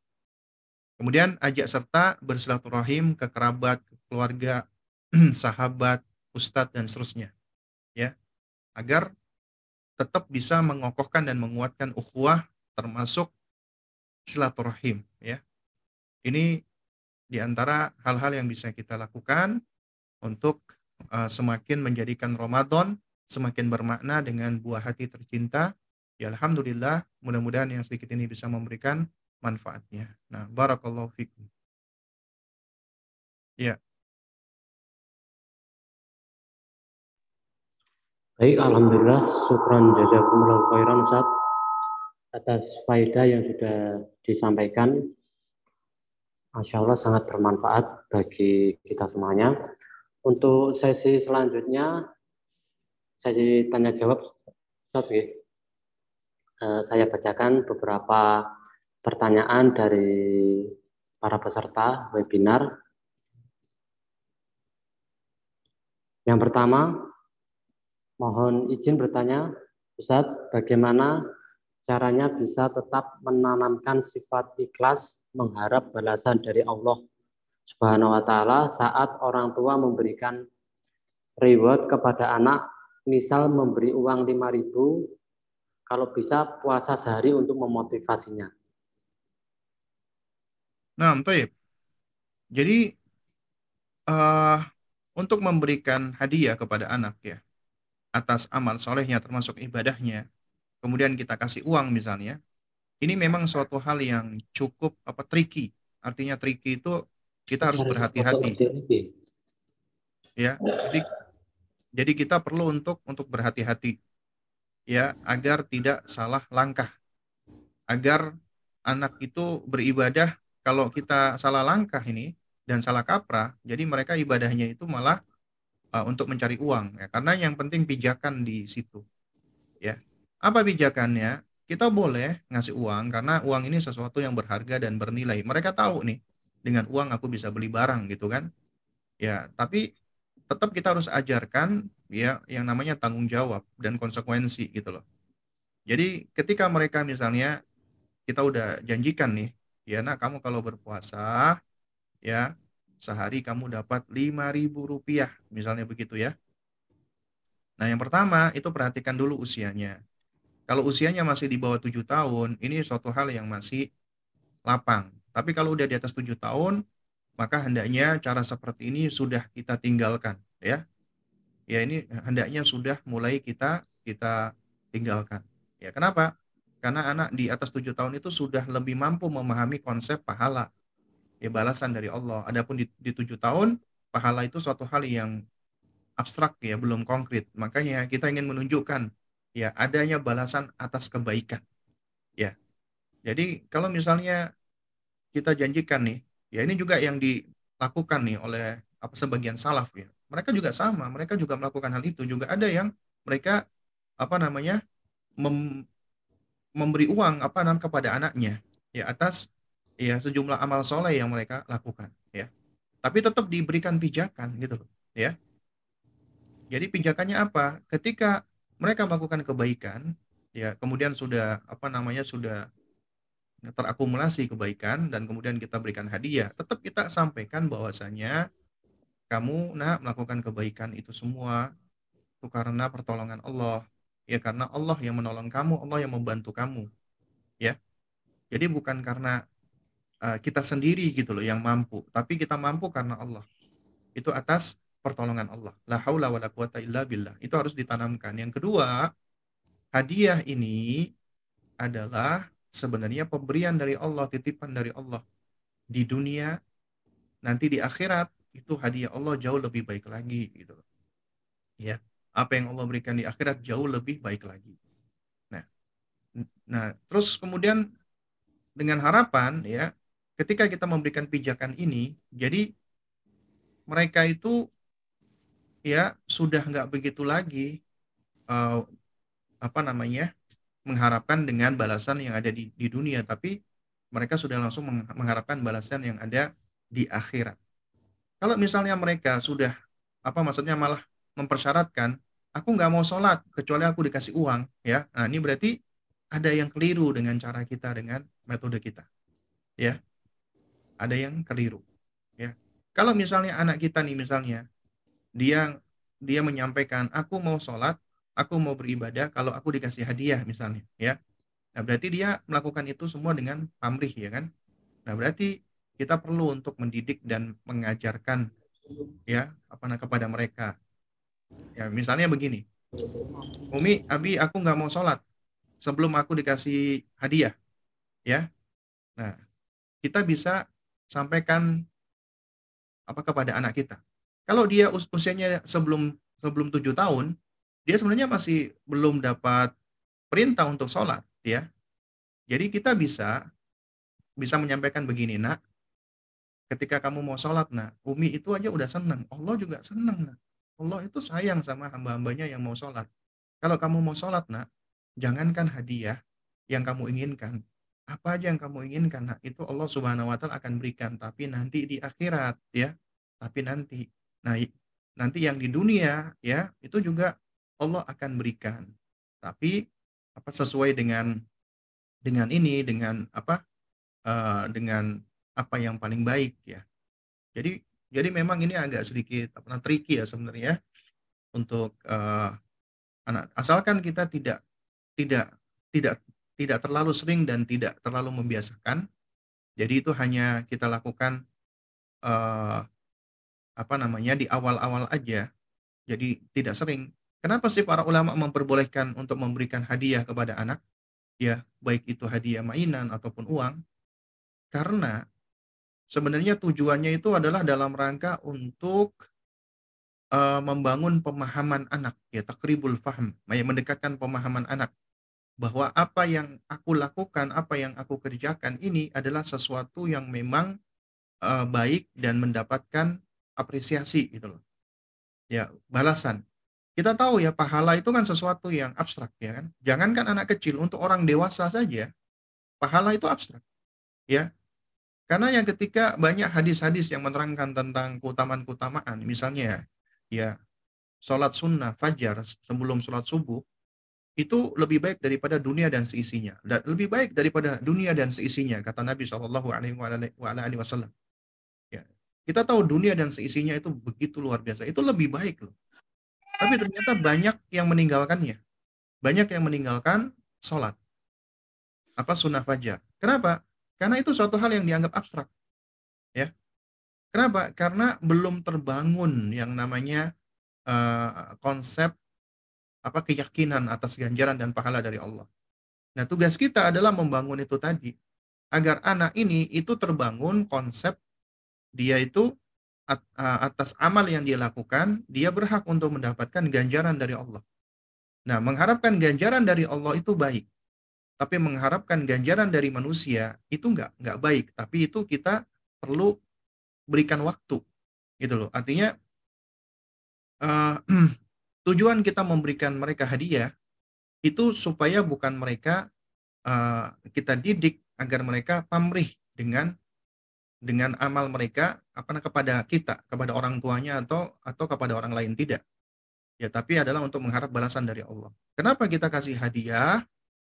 Kemudian ajak serta bersilaturahim ke kerabat, ke keluarga, (clears throat) sahabat, ustadz dan seterusnya. Ya. Agar tetap bisa mengokohkan dan menguatkan ukhuwah termasuk silaturahim ya. Ini di antara hal-hal yang bisa kita lakukan untuk uh, semakin menjadikan Ramadan semakin bermakna dengan buah hati tercinta. Ya Alhamdulillah, mudah-mudahan yang sedikit ini bisa memberikan manfaatnya. Nah, barakallahu fikum. Ya. Baik, Alhamdulillah, syukran jazakumullah khairan Ustaz atas faedah yang sudah disampaikan. Masya Allah sangat bermanfaat bagi kita semuanya. Untuk sesi selanjutnya, sesi tanya jawab, Ustaz, Uh, saya bacakan beberapa pertanyaan dari para peserta webinar. Yang pertama, mohon izin bertanya, Ustaz, bagaimana caranya bisa tetap menanamkan sifat ikhlas mengharap balasan dari Allah Subhanahu wa taala saat orang tua memberikan reward kepada anak, misal memberi uang 5000 kalau bisa puasa sehari untuk memotivasinya. Nah, baik. Jadi uh, untuk memberikan hadiah kepada anak ya atas amal solehnya termasuk ibadahnya, kemudian kita kasih uang misalnya, ini memang suatu hal yang cukup apa tricky. Artinya tricky itu kita harus berhati-hati. Ya, jadi jadi kita perlu untuk untuk berhati-hati ya agar tidak salah langkah. Agar anak itu beribadah kalau kita salah langkah ini dan salah kaprah, jadi mereka ibadahnya itu malah uh, untuk mencari uang ya. Karena yang penting pijakan di situ. Ya. Apa pijakannya? Kita boleh ngasih uang karena uang ini sesuatu yang berharga dan bernilai. Mereka tahu nih dengan uang aku bisa beli barang gitu kan ya tapi tetap kita harus ajarkan ya yang namanya tanggung jawab dan konsekuensi gitu loh jadi ketika mereka misalnya kita udah janjikan nih ya nak kamu kalau berpuasa ya sehari kamu dapat lima ribu rupiah misalnya begitu ya nah yang pertama itu perhatikan dulu usianya kalau usianya masih di bawah tujuh tahun ini suatu hal yang masih lapang tapi kalau udah di atas tujuh tahun, maka hendaknya cara seperti ini sudah kita tinggalkan, ya. Ya ini hendaknya sudah mulai kita kita tinggalkan, Ya, kenapa? Karena anak di atas tujuh tahun itu sudah lebih mampu memahami konsep pahala, ya balasan dari Allah. Adapun di, tujuh tahun, pahala itu suatu hal yang abstrak ya, belum konkret. Makanya kita ingin menunjukkan ya adanya balasan atas kebaikan. Ya. Jadi kalau misalnya kita janjikan nih, ya ini juga yang dilakukan nih oleh apa sebagian salaf ya. Mereka juga sama, mereka juga melakukan hal itu. Juga ada yang mereka apa namanya mem, memberi uang apa namanya kepada anaknya ya atas ya sejumlah amal soleh yang mereka lakukan ya. Tapi tetap diberikan pijakan gitu loh ya. Jadi pijakannya apa? Ketika mereka melakukan kebaikan ya kemudian sudah apa namanya sudah terakumulasi kebaikan dan kemudian kita berikan hadiah, tetap kita sampaikan bahwasanya kamu nak melakukan kebaikan itu semua itu karena pertolongan Allah. Ya karena Allah yang menolong kamu, Allah yang membantu kamu. Ya. Jadi bukan karena uh, kita sendiri gitu loh yang mampu, tapi kita mampu karena Allah. Itu atas pertolongan Allah. La haula wala quwata illa billah. Itu harus ditanamkan. Yang kedua, hadiah ini adalah sebenarnya pemberian dari Allah, titipan dari Allah di dunia, nanti di akhirat itu hadiah Allah jauh lebih baik lagi gitu Ya, apa yang Allah berikan di akhirat jauh lebih baik lagi. Nah, nah terus kemudian dengan harapan ya, ketika kita memberikan pijakan ini, jadi mereka itu ya sudah nggak begitu lagi uh, apa namanya mengharapkan dengan balasan yang ada di, di dunia, tapi mereka sudah langsung mengharapkan balasan yang ada di akhirat. Kalau misalnya mereka sudah apa maksudnya malah mempersyaratkan aku nggak mau sholat kecuali aku dikasih uang ya, nah ini berarti ada yang keliru dengan cara kita dengan metode kita, ya. Ada yang keliru, ya. Kalau misalnya anak kita nih misalnya dia dia menyampaikan aku mau sholat aku mau beribadah kalau aku dikasih hadiah misalnya ya. Nah berarti dia melakukan itu semua dengan pamrih ya kan? Nah berarti kita perlu untuk mendidik dan mengajarkan ya apa kepada mereka ya misalnya begini. Umi Abi aku nggak mau sholat sebelum aku dikasih hadiah ya. Nah kita bisa sampaikan apa kepada anak kita. Kalau dia us usianya sebelum sebelum tujuh tahun dia sebenarnya masih belum dapat perintah untuk sholat ya. Jadi kita bisa bisa menyampaikan begini nak ketika kamu mau sholat nak umi itu aja udah senang Allah juga senang nak Allah itu sayang sama hamba-hambanya yang mau sholat kalau kamu mau sholat nak jangankan hadiah yang kamu inginkan apa aja yang kamu inginkan nak itu Allah subhanahu wa ta'ala akan berikan tapi nanti di akhirat ya tapi nanti nah nanti yang di dunia ya itu juga Allah akan berikan. Tapi apa sesuai dengan dengan ini dengan apa uh, dengan apa yang paling baik ya. Jadi jadi memang ini agak sedikit apa tricky ya sebenarnya untuk uh, anak asalkan kita tidak tidak tidak tidak terlalu sering dan tidak terlalu membiasakan. Jadi itu hanya kita lakukan uh, apa namanya di awal-awal aja. Jadi tidak sering. Kenapa sih para ulama memperbolehkan untuk memberikan hadiah kepada anak? Ya, baik itu hadiah mainan ataupun uang. Karena sebenarnya tujuannya itu adalah dalam rangka untuk uh, membangun pemahaman anak, ya takribul faham, ya, mendekatkan pemahaman anak bahwa apa yang aku lakukan, apa yang aku kerjakan ini adalah sesuatu yang memang uh, baik dan mendapatkan apresiasi gitu loh. Ya, balasan kita tahu ya pahala itu kan sesuatu yang abstrak ya kan. Jangankan anak kecil, untuk orang dewasa saja pahala itu abstrak. Ya. Karena yang ketika banyak hadis-hadis yang menerangkan tentang keutamaan-keutamaan, misalnya ya sholat sunnah fajar sebelum sholat subuh itu lebih baik daripada dunia dan seisinya dan lebih baik daripada dunia dan seisinya kata Nabi Shallallahu Alaihi Wasallam. Ya, kita tahu dunia dan seisinya itu begitu luar biasa, itu lebih baik loh tapi ternyata banyak yang meninggalkannya. Banyak yang meninggalkan sholat. Apa sunnah fajar. Kenapa? Karena itu suatu hal yang dianggap abstrak. Ya. Kenapa? Karena belum terbangun yang namanya uh, konsep apa keyakinan atas ganjaran dan pahala dari Allah. Nah, tugas kita adalah membangun itu tadi agar anak ini itu terbangun konsep dia itu atas amal yang dia lakukan, dia berhak untuk mendapatkan ganjaran dari Allah. Nah, mengharapkan ganjaran dari Allah itu baik. Tapi mengharapkan ganjaran dari manusia itu enggak, enggak baik. Tapi itu kita perlu berikan waktu. Gitu loh. Artinya uh, (clears throat) tujuan kita memberikan mereka hadiah itu supaya bukan mereka uh, kita didik agar mereka pamrih dengan dengan amal mereka apa kepada kita, kepada orang tuanya atau atau kepada orang lain tidak. Ya, tapi adalah untuk mengharap balasan dari Allah. Kenapa kita kasih hadiah?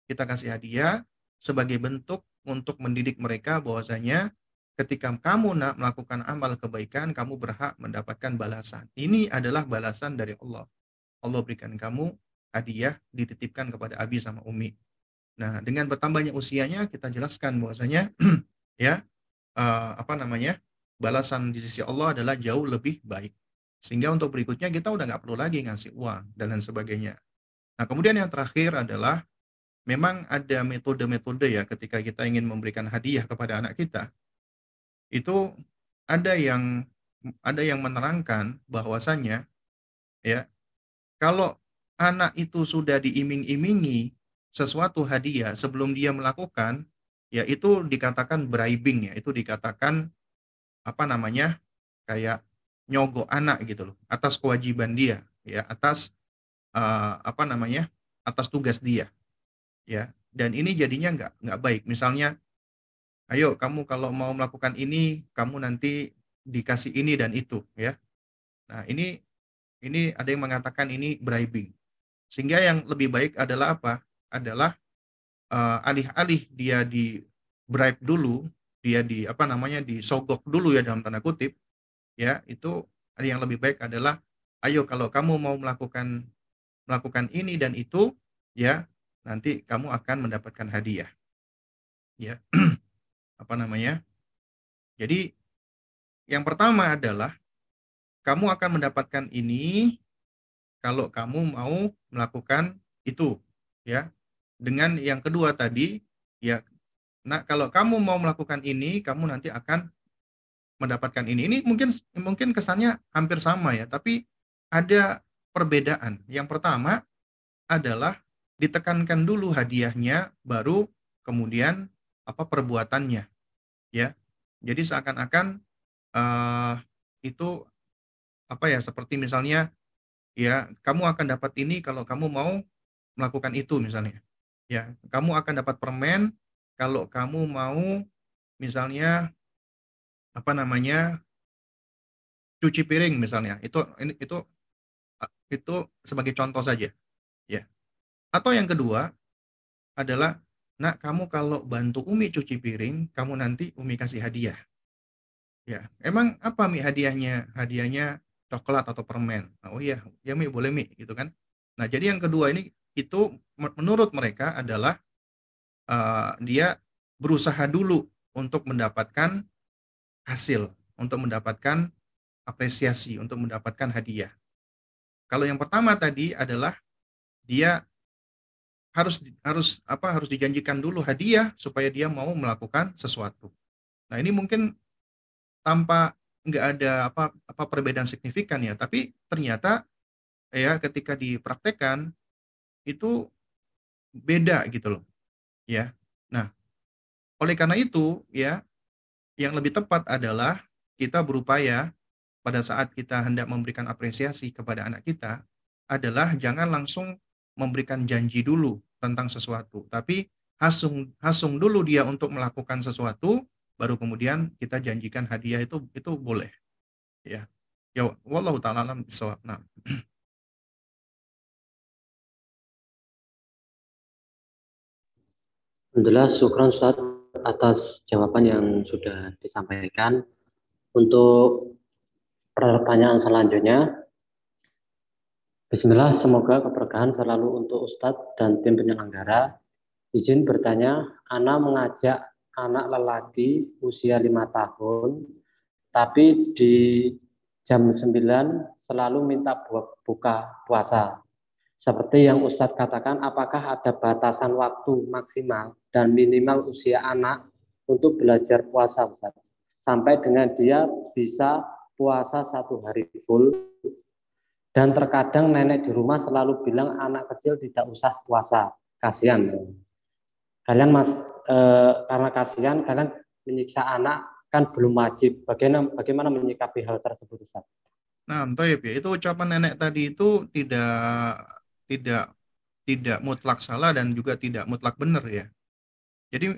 Kita kasih hadiah sebagai bentuk untuk mendidik mereka bahwasanya ketika kamu nak melakukan amal kebaikan, kamu berhak mendapatkan balasan. Ini adalah balasan dari Allah. Allah berikan kamu hadiah dititipkan kepada Abi sama Umi. Nah, dengan bertambahnya usianya kita jelaskan bahwasanya (clears throat) ya uh, apa namanya? balasan di sisi Allah adalah jauh lebih baik. Sehingga untuk berikutnya kita udah nggak perlu lagi ngasih uang dan lain sebagainya. Nah, kemudian yang terakhir adalah memang ada metode-metode ya ketika kita ingin memberikan hadiah kepada anak kita. Itu ada yang ada yang menerangkan bahwasannya ya kalau anak itu sudah diiming-imingi sesuatu hadiah sebelum dia melakukan, ya itu dikatakan bribing ya, itu dikatakan apa namanya? kayak nyogok anak gitu loh, atas kewajiban dia, ya, atas uh, apa namanya? atas tugas dia. Ya, dan ini jadinya nggak nggak baik. Misalnya, ayo kamu kalau mau melakukan ini, kamu nanti dikasih ini dan itu, ya. Nah, ini ini ada yang mengatakan ini bribing. Sehingga yang lebih baik adalah apa? Adalah uh, alih-alih dia di bribe dulu, dia di apa namanya disogok dulu ya dalam tanda kutip, ya itu yang lebih baik adalah ayo kalau kamu mau melakukan melakukan ini dan itu ya nanti kamu akan mendapatkan hadiah. Ya. (clears throat) apa namanya? Jadi yang pertama adalah kamu akan mendapatkan ini kalau kamu mau melakukan itu ya dengan yang kedua tadi ya nah kalau kamu mau melakukan ini kamu nanti akan mendapatkan ini ini mungkin mungkin kesannya hampir sama ya tapi ada perbedaan yang pertama adalah ditekankan dulu hadiahnya baru kemudian apa perbuatannya ya jadi seakan-akan uh, itu apa ya seperti misalnya ya kamu akan dapat ini kalau kamu mau melakukan itu misalnya. Ya, kamu akan dapat permen kalau kamu mau misalnya apa namanya cuci piring misalnya. Itu ini itu itu sebagai contoh saja. Ya. Atau yang kedua adalah Nak, kamu kalau bantu Umi cuci piring, kamu nanti Umi kasih hadiah. Ya, emang apa Mi hadiahnya? Hadiahnya coklat atau permen. Oh iya, ya Mi boleh Mi gitu kan. Nah, jadi yang kedua ini itu menurut mereka adalah uh, dia berusaha dulu untuk mendapatkan hasil, untuk mendapatkan apresiasi, untuk mendapatkan hadiah. Kalau yang pertama tadi adalah dia harus harus apa harus dijanjikan dulu hadiah supaya dia mau melakukan sesuatu. Nah, ini mungkin tanpa nggak ada apa apa perbedaan signifikan ya. Tapi ternyata ya ketika dipraktekkan itu beda gitu loh ya. Nah oleh karena itu ya yang lebih tepat adalah kita berupaya pada saat kita hendak memberikan apresiasi kepada anak kita adalah jangan langsung memberikan janji dulu tentang sesuatu. Tapi hasung hasung dulu dia untuk melakukan sesuatu baru kemudian kita janjikan hadiah itu itu boleh. Ya. Ya wallahu taala alam bisawab. Nah. Alhamdulillah syukran Ustaz atas jawaban yang sudah disampaikan. Untuk pertanyaan selanjutnya, Bismillah, semoga keberkahan selalu untuk Ustadz dan tim penyelenggara. Izin bertanya, Ana mengajak anak lelaki usia lima tahun, tapi di jam 9 selalu minta buka puasa. Seperti yang Ustadz katakan, apakah ada batasan waktu maksimal dan minimal usia anak untuk belajar puasa Ustadz? Sampai dengan dia bisa puasa satu hari full dan terkadang nenek di rumah selalu bilang anak kecil tidak usah puasa, kasihan. Kalian mas eh, karena kasihan kalian menyiksa anak kan belum wajib. Bagaimana bagaimana menyikapi hal tersebut Ustaz? Nah, Toyib ya, itu ucapan nenek tadi itu tidak tidak tidak mutlak salah dan juga tidak mutlak benar ya. Jadi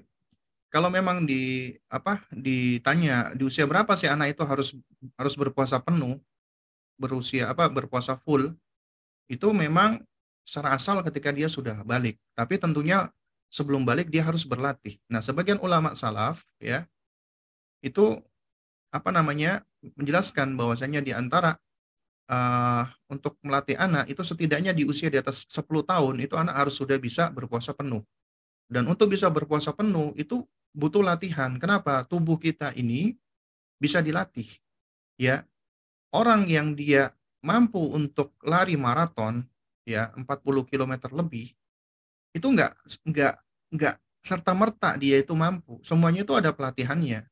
kalau memang di apa ditanya di usia berapa sih anak itu harus harus berpuasa penuh, berusia apa berpuasa full itu memang secara asal ketika dia sudah balik. Tapi tentunya sebelum balik dia harus berlatih. Nah, sebagian ulama salaf ya itu apa namanya menjelaskan bahwasanya di antara uh, untuk melatih anak itu setidaknya di usia di atas 10 tahun itu anak harus sudah bisa berpuasa penuh. Dan untuk bisa berpuasa penuh itu butuh latihan. Kenapa? Tubuh kita ini bisa dilatih. Ya, orang yang dia mampu untuk lari maraton ya 40 km lebih itu enggak enggak enggak serta merta dia itu mampu. Semuanya itu ada pelatihannya.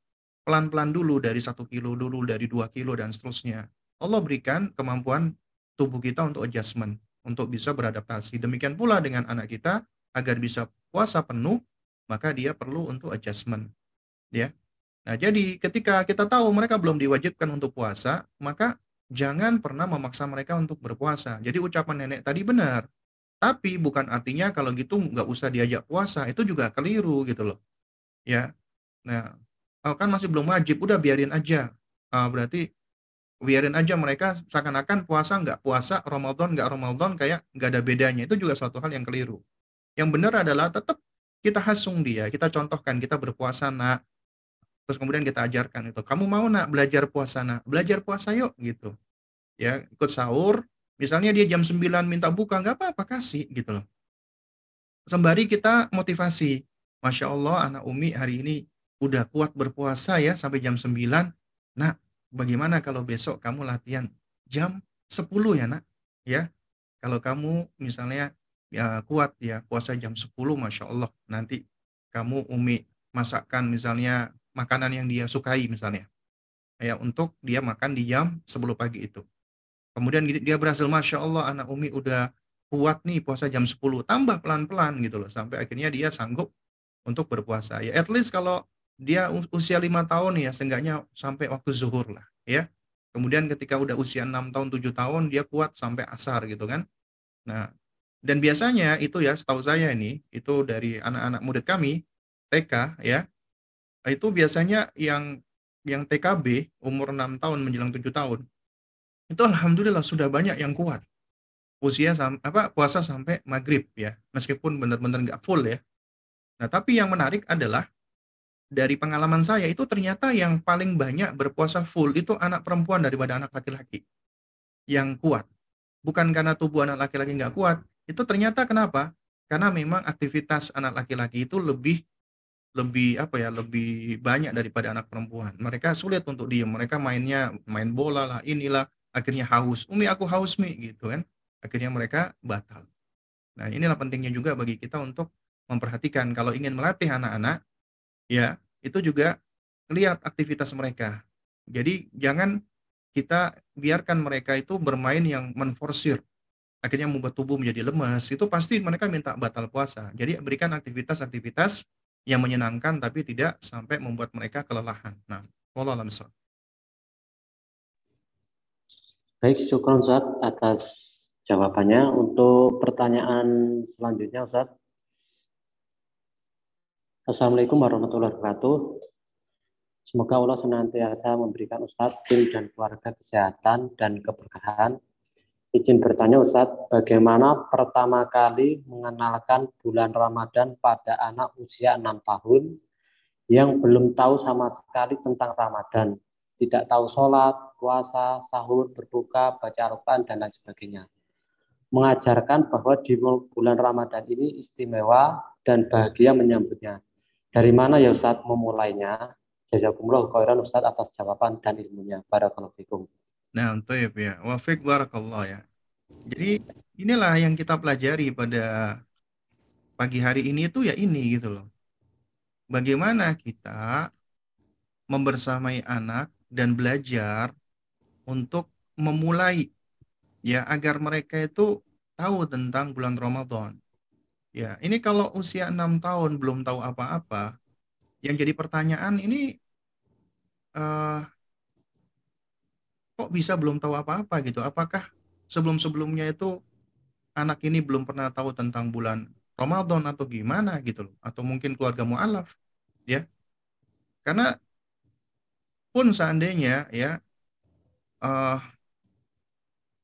Pelan-pelan dulu dari satu kilo dulu dari dua kilo dan seterusnya. Allah berikan kemampuan tubuh kita untuk adjustment untuk bisa beradaptasi. Demikian pula dengan anak kita agar bisa puasa penuh maka dia perlu untuk adjustment ya Nah, jadi ketika kita tahu mereka belum diwajibkan untuk puasa, maka jangan pernah memaksa mereka untuk berpuasa. Jadi ucapan nenek tadi benar. Tapi bukan artinya kalau gitu nggak usah diajak puasa, itu juga keliru gitu loh. Ya, nah oh, kan masih belum wajib, udah biarin aja. Uh, berarti biarin aja mereka seakan-akan puasa nggak puasa, Ramadan nggak Ramadan kayak nggak ada bedanya. Itu juga suatu hal yang keliru. Yang benar adalah tetap kita hasung dia, kita contohkan, kita berpuasa nak, terus kemudian kita ajarkan itu kamu mau nak belajar puasa nak? Belajar puasa yuk gitu. Ya ikut sahur misalnya dia jam 9 minta buka nggak apa-apa kasih gitu loh. Sembari kita motivasi masya Allah anak Umi hari ini udah kuat berpuasa ya sampai jam 9 nah bagaimana kalau besok kamu latihan jam 10 ya nak? Ya kalau kamu misalnya ya kuat ya puasa jam 10 masya Allah nanti kamu Umi masakkan misalnya makanan yang dia sukai misalnya. Ya, untuk dia makan di jam 10 pagi itu. Kemudian dia berhasil, Masya Allah anak Umi udah kuat nih puasa jam 10. Tambah pelan-pelan gitu loh. Sampai akhirnya dia sanggup untuk berpuasa. Ya at least kalau dia usia lima tahun ya, seenggaknya sampai waktu zuhur lah. ya. Kemudian ketika udah usia 6 tahun, 7 tahun, dia kuat sampai asar gitu kan. Nah, dan biasanya itu ya, setahu saya ini, itu dari anak-anak murid kami, TK ya, itu biasanya yang yang TKB umur 6 tahun menjelang 7 tahun. Itu alhamdulillah sudah banyak yang kuat. Usia apa puasa sampai maghrib ya. Meskipun benar-benar nggak full ya. Nah tapi yang menarik adalah dari pengalaman saya itu ternyata yang paling banyak berpuasa full itu anak perempuan daripada anak laki-laki yang kuat. Bukan karena tubuh anak laki-laki nggak kuat itu ternyata kenapa? Karena memang aktivitas anak laki-laki itu lebih lebih apa ya lebih banyak daripada anak perempuan. Mereka sulit untuk diem. Mereka mainnya main bola lah inilah. Akhirnya haus. Umi aku haus mi gitu kan. Akhirnya mereka batal. Nah inilah pentingnya juga bagi kita untuk memperhatikan. Kalau ingin melatih anak-anak ya itu juga lihat aktivitas mereka. Jadi jangan kita biarkan mereka itu bermain yang menforsir. Akhirnya membuat tubuh menjadi lemas itu pasti mereka minta batal puasa. Jadi berikan aktivitas-aktivitas yang menyenangkan tapi tidak sampai membuat mereka kelelahan. Nah, wallah Baik, syukur Ustaz atas jawabannya. Untuk pertanyaan selanjutnya Ustaz. Assalamualaikum warahmatullahi wabarakatuh. Semoga Allah senantiasa memberikan Ustadz, tim dan keluarga kesehatan dan keberkahan Izin bertanya Ustadz, bagaimana pertama kali mengenalkan bulan Ramadan pada anak usia 6 tahun yang belum tahu sama sekali tentang Ramadan, tidak tahu sholat, puasa, sahur, berbuka, baca Al-Quran, dan lain sebagainya. Mengajarkan bahwa di bulan Ramadan ini istimewa dan bahagia menyambutnya. Dari mana ya Ustadz memulainya? Jazakumullah khairan Ustadz atas jawaban dan ilmunya. Barakallahu fikum. Nah, taib ya. Wafik barakallah ya. Jadi inilah yang kita pelajari pada pagi hari ini tuh ya ini gitu loh. Bagaimana kita membersamai anak dan belajar untuk memulai ya agar mereka itu tahu tentang bulan Ramadan. Ya, ini kalau usia enam tahun belum tahu apa-apa, yang jadi pertanyaan ini eh, kok bisa belum tahu apa-apa gitu? Apakah sebelum-sebelumnya itu anak ini belum pernah tahu tentang bulan Ramadan atau gimana gitu loh? Atau mungkin keluarga mualaf, ya? Karena pun seandainya ya eh,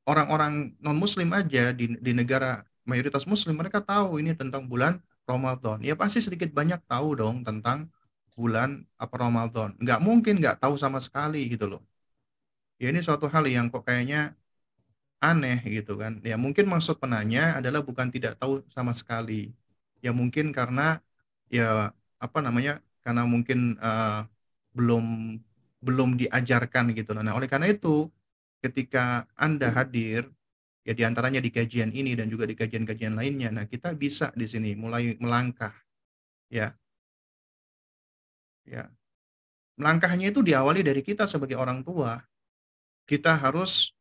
orang-orang non-Muslim aja di, di negara mayoritas Muslim mereka tahu ini tentang bulan Ramadan. Ya pasti sedikit banyak tahu dong tentang bulan apa Ramadan. Nggak mungkin nggak tahu sama sekali gitu loh. Ya ini suatu hal yang kok kayaknya aneh gitu kan. Ya mungkin maksud penanya adalah bukan tidak tahu sama sekali. Ya mungkin karena ya apa namanya? Karena mungkin uh, belum belum diajarkan gitu. Nah, oleh karena itu ketika Anda hadir ya di antaranya di kajian ini dan juga di kajian-kajian lainnya, nah kita bisa di sini mulai melangkah ya. Ya. Melangkahnya itu diawali dari kita sebagai orang tua. Kita harus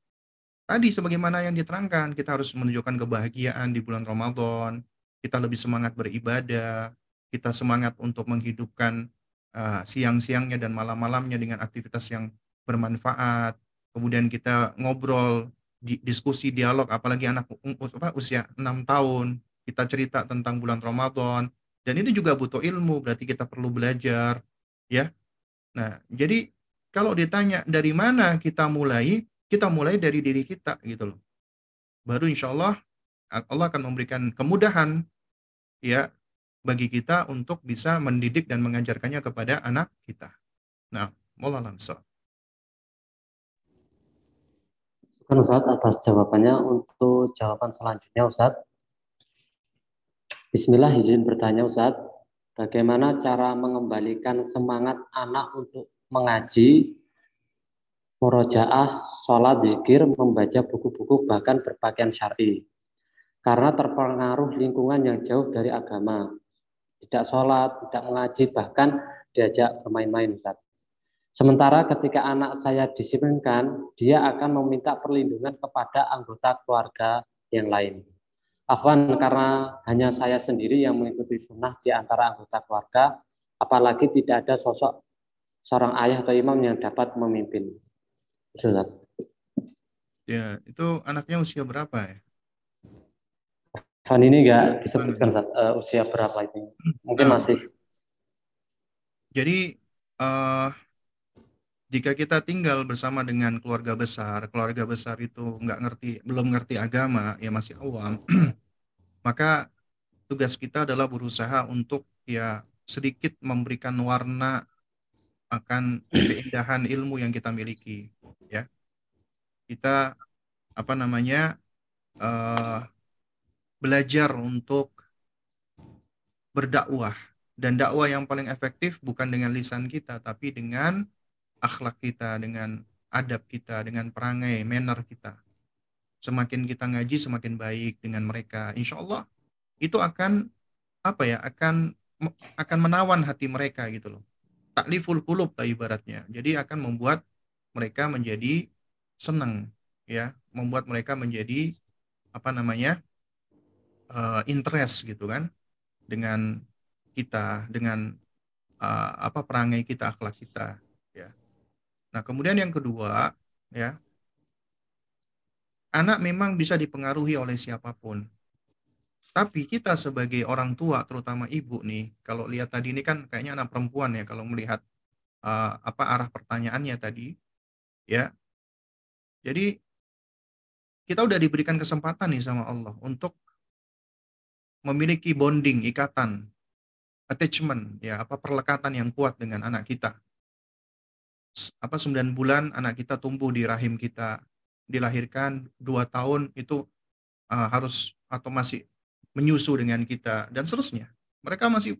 tadi sebagaimana yang diterangkan, kita harus menunjukkan kebahagiaan di bulan Ramadan, kita lebih semangat beribadah, kita semangat untuk menghidupkan uh, siang-siangnya dan malam-malamnya dengan aktivitas yang bermanfaat, kemudian kita ngobrol, di, diskusi, dialog, apalagi anak apa, usia 6 tahun, kita cerita tentang bulan Ramadan, dan ini juga butuh ilmu, berarti kita perlu belajar, ya. Nah, jadi kalau ditanya dari mana kita mulai, kita mulai dari diri kita gitu loh. Baru insya Allah Allah akan memberikan kemudahan ya bagi kita untuk bisa mendidik dan mengajarkannya kepada anak kita. Nah, mulai langsung. Ustaz atas jawabannya. Untuk jawaban selanjutnya Ustaz. Bismillah izin bertanya Ustaz. Bagaimana cara mengembalikan semangat anak untuk mengaji, murojaah, sholat, zikir, membaca buku-buku, bahkan berpakaian syari. Karena terpengaruh lingkungan yang jauh dari agama. Tidak sholat, tidak mengaji, bahkan diajak bermain-main. Sementara ketika anak saya disiplinkan, dia akan meminta perlindungan kepada anggota keluarga yang lain. Afwan karena hanya saya sendiri yang mengikuti sunnah di antara anggota keluarga, apalagi tidak ada sosok seorang ayah atau imam yang dapat memimpin. Ustaz. Ya, itu anaknya usia berapa ya? Van ini enggak disebutkan saat, uh, usia berapa itu. Mungkin nah, masih. Jadi uh, jika kita tinggal bersama dengan keluarga besar, keluarga besar itu nggak ngerti, belum ngerti agama, ya masih awam, (clears throat) maka tugas kita adalah berusaha untuk ya sedikit memberikan warna akan keindahan ilmu yang kita miliki, ya. Kita apa namanya uh, belajar untuk berdakwah dan dakwah yang paling efektif bukan dengan lisan kita, tapi dengan akhlak kita, dengan adab kita, dengan perangai, manner kita. Semakin kita ngaji, semakin baik dengan mereka. Insya Allah itu akan apa ya? Akan akan menawan hati mereka gitu loh. Takliful kulub ibaratnya. Jadi akan membuat mereka menjadi senang ya, membuat mereka menjadi apa namanya? Uh, interest gitu kan dengan kita, dengan uh, apa perangai kita, akhlak kita Nah, kemudian yang kedua, ya, anak memang bisa dipengaruhi oleh siapa pun. Tapi kita sebagai orang tua, terutama ibu nih, kalau lihat tadi ini kan kayaknya anak perempuan ya, kalau melihat uh, apa arah pertanyaannya tadi, ya. Jadi kita udah diberikan kesempatan nih sama Allah untuk memiliki bonding, ikatan, attachment, ya apa perlekatan yang kuat dengan anak kita apa 9 bulan anak kita tumbuh di rahim kita dilahirkan dua tahun itu uh, harus atau masih menyusu dengan kita dan seterusnya mereka masih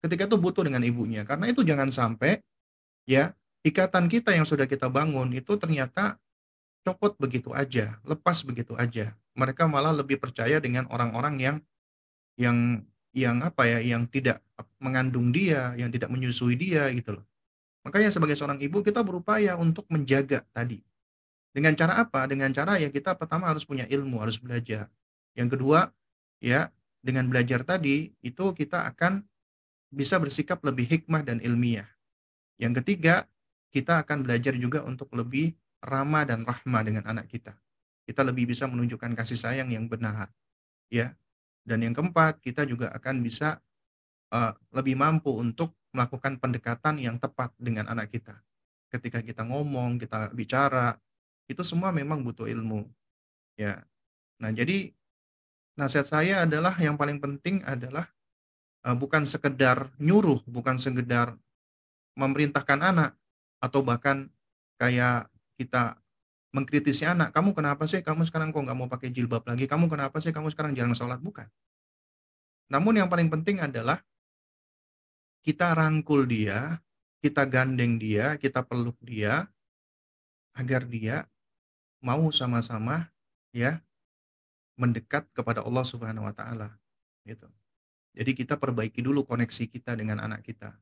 ketika itu butuh dengan ibunya karena itu jangan sampai ya ikatan kita yang sudah kita bangun itu ternyata copot begitu aja, lepas begitu aja. Mereka malah lebih percaya dengan orang-orang yang yang yang apa ya, yang tidak mengandung dia, yang tidak menyusui dia gitu loh. Makanya sebagai seorang ibu kita berupaya untuk menjaga tadi. Dengan cara apa? Dengan cara ya kita pertama harus punya ilmu, harus belajar. Yang kedua, ya dengan belajar tadi itu kita akan bisa bersikap lebih hikmah dan ilmiah. Yang ketiga, kita akan belajar juga untuk lebih ramah dan rahmah dengan anak kita. Kita lebih bisa menunjukkan kasih sayang yang benar. Ya. Dan yang keempat, kita juga akan bisa uh, lebih mampu untuk melakukan pendekatan yang tepat dengan anak kita. Ketika kita ngomong, kita bicara, itu semua memang butuh ilmu. Ya. Nah, jadi nasihat saya adalah yang paling penting adalah uh, bukan sekedar nyuruh, bukan sekedar memerintahkan anak atau bahkan kayak kita mengkritisi anak, kamu kenapa sih kamu sekarang kok nggak mau pakai jilbab lagi? Kamu kenapa sih kamu sekarang jarang sholat? Bukan. Namun yang paling penting adalah kita rangkul dia, kita gandeng dia, kita peluk dia, agar dia mau sama-sama ya mendekat kepada Allah Subhanahu wa taala gitu. Jadi kita perbaiki dulu koneksi kita dengan anak kita.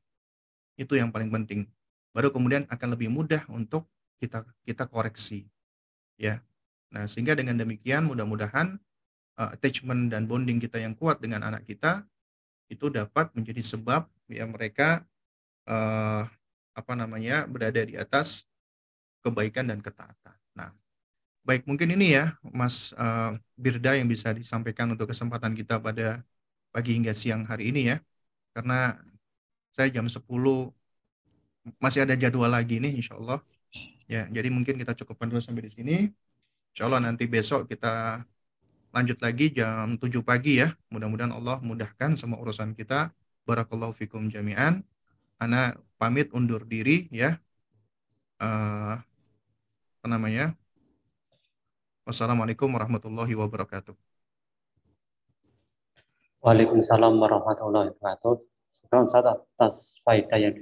Itu yang paling penting. Baru kemudian akan lebih mudah untuk kita kita koreksi. Ya. Nah, sehingga dengan demikian mudah-mudahan uh, attachment dan bonding kita yang kuat dengan anak kita itu dapat menjadi sebab ya mereka uh, apa namanya berada di atas kebaikan dan ketaatan. Nah, baik mungkin ini ya Mas uh, Birda yang bisa disampaikan untuk kesempatan kita pada pagi hingga siang hari ini ya. Karena saya jam 10 masih ada jadwal lagi nih insya Allah. Ya, jadi mungkin kita cukupkan dulu sampai di sini. Insya Allah nanti besok kita lanjut lagi jam 7 pagi ya. Mudah-mudahan Allah mudahkan semua urusan kita. Barakallahu fikum jami'an. Ana pamit undur diri ya. Uh, apa namanya? Wassalamualaikum warahmatullahi wabarakatuh. Waalaikumsalam warahmatullahi wabarakatuh. Sekarang saat atas faedah yang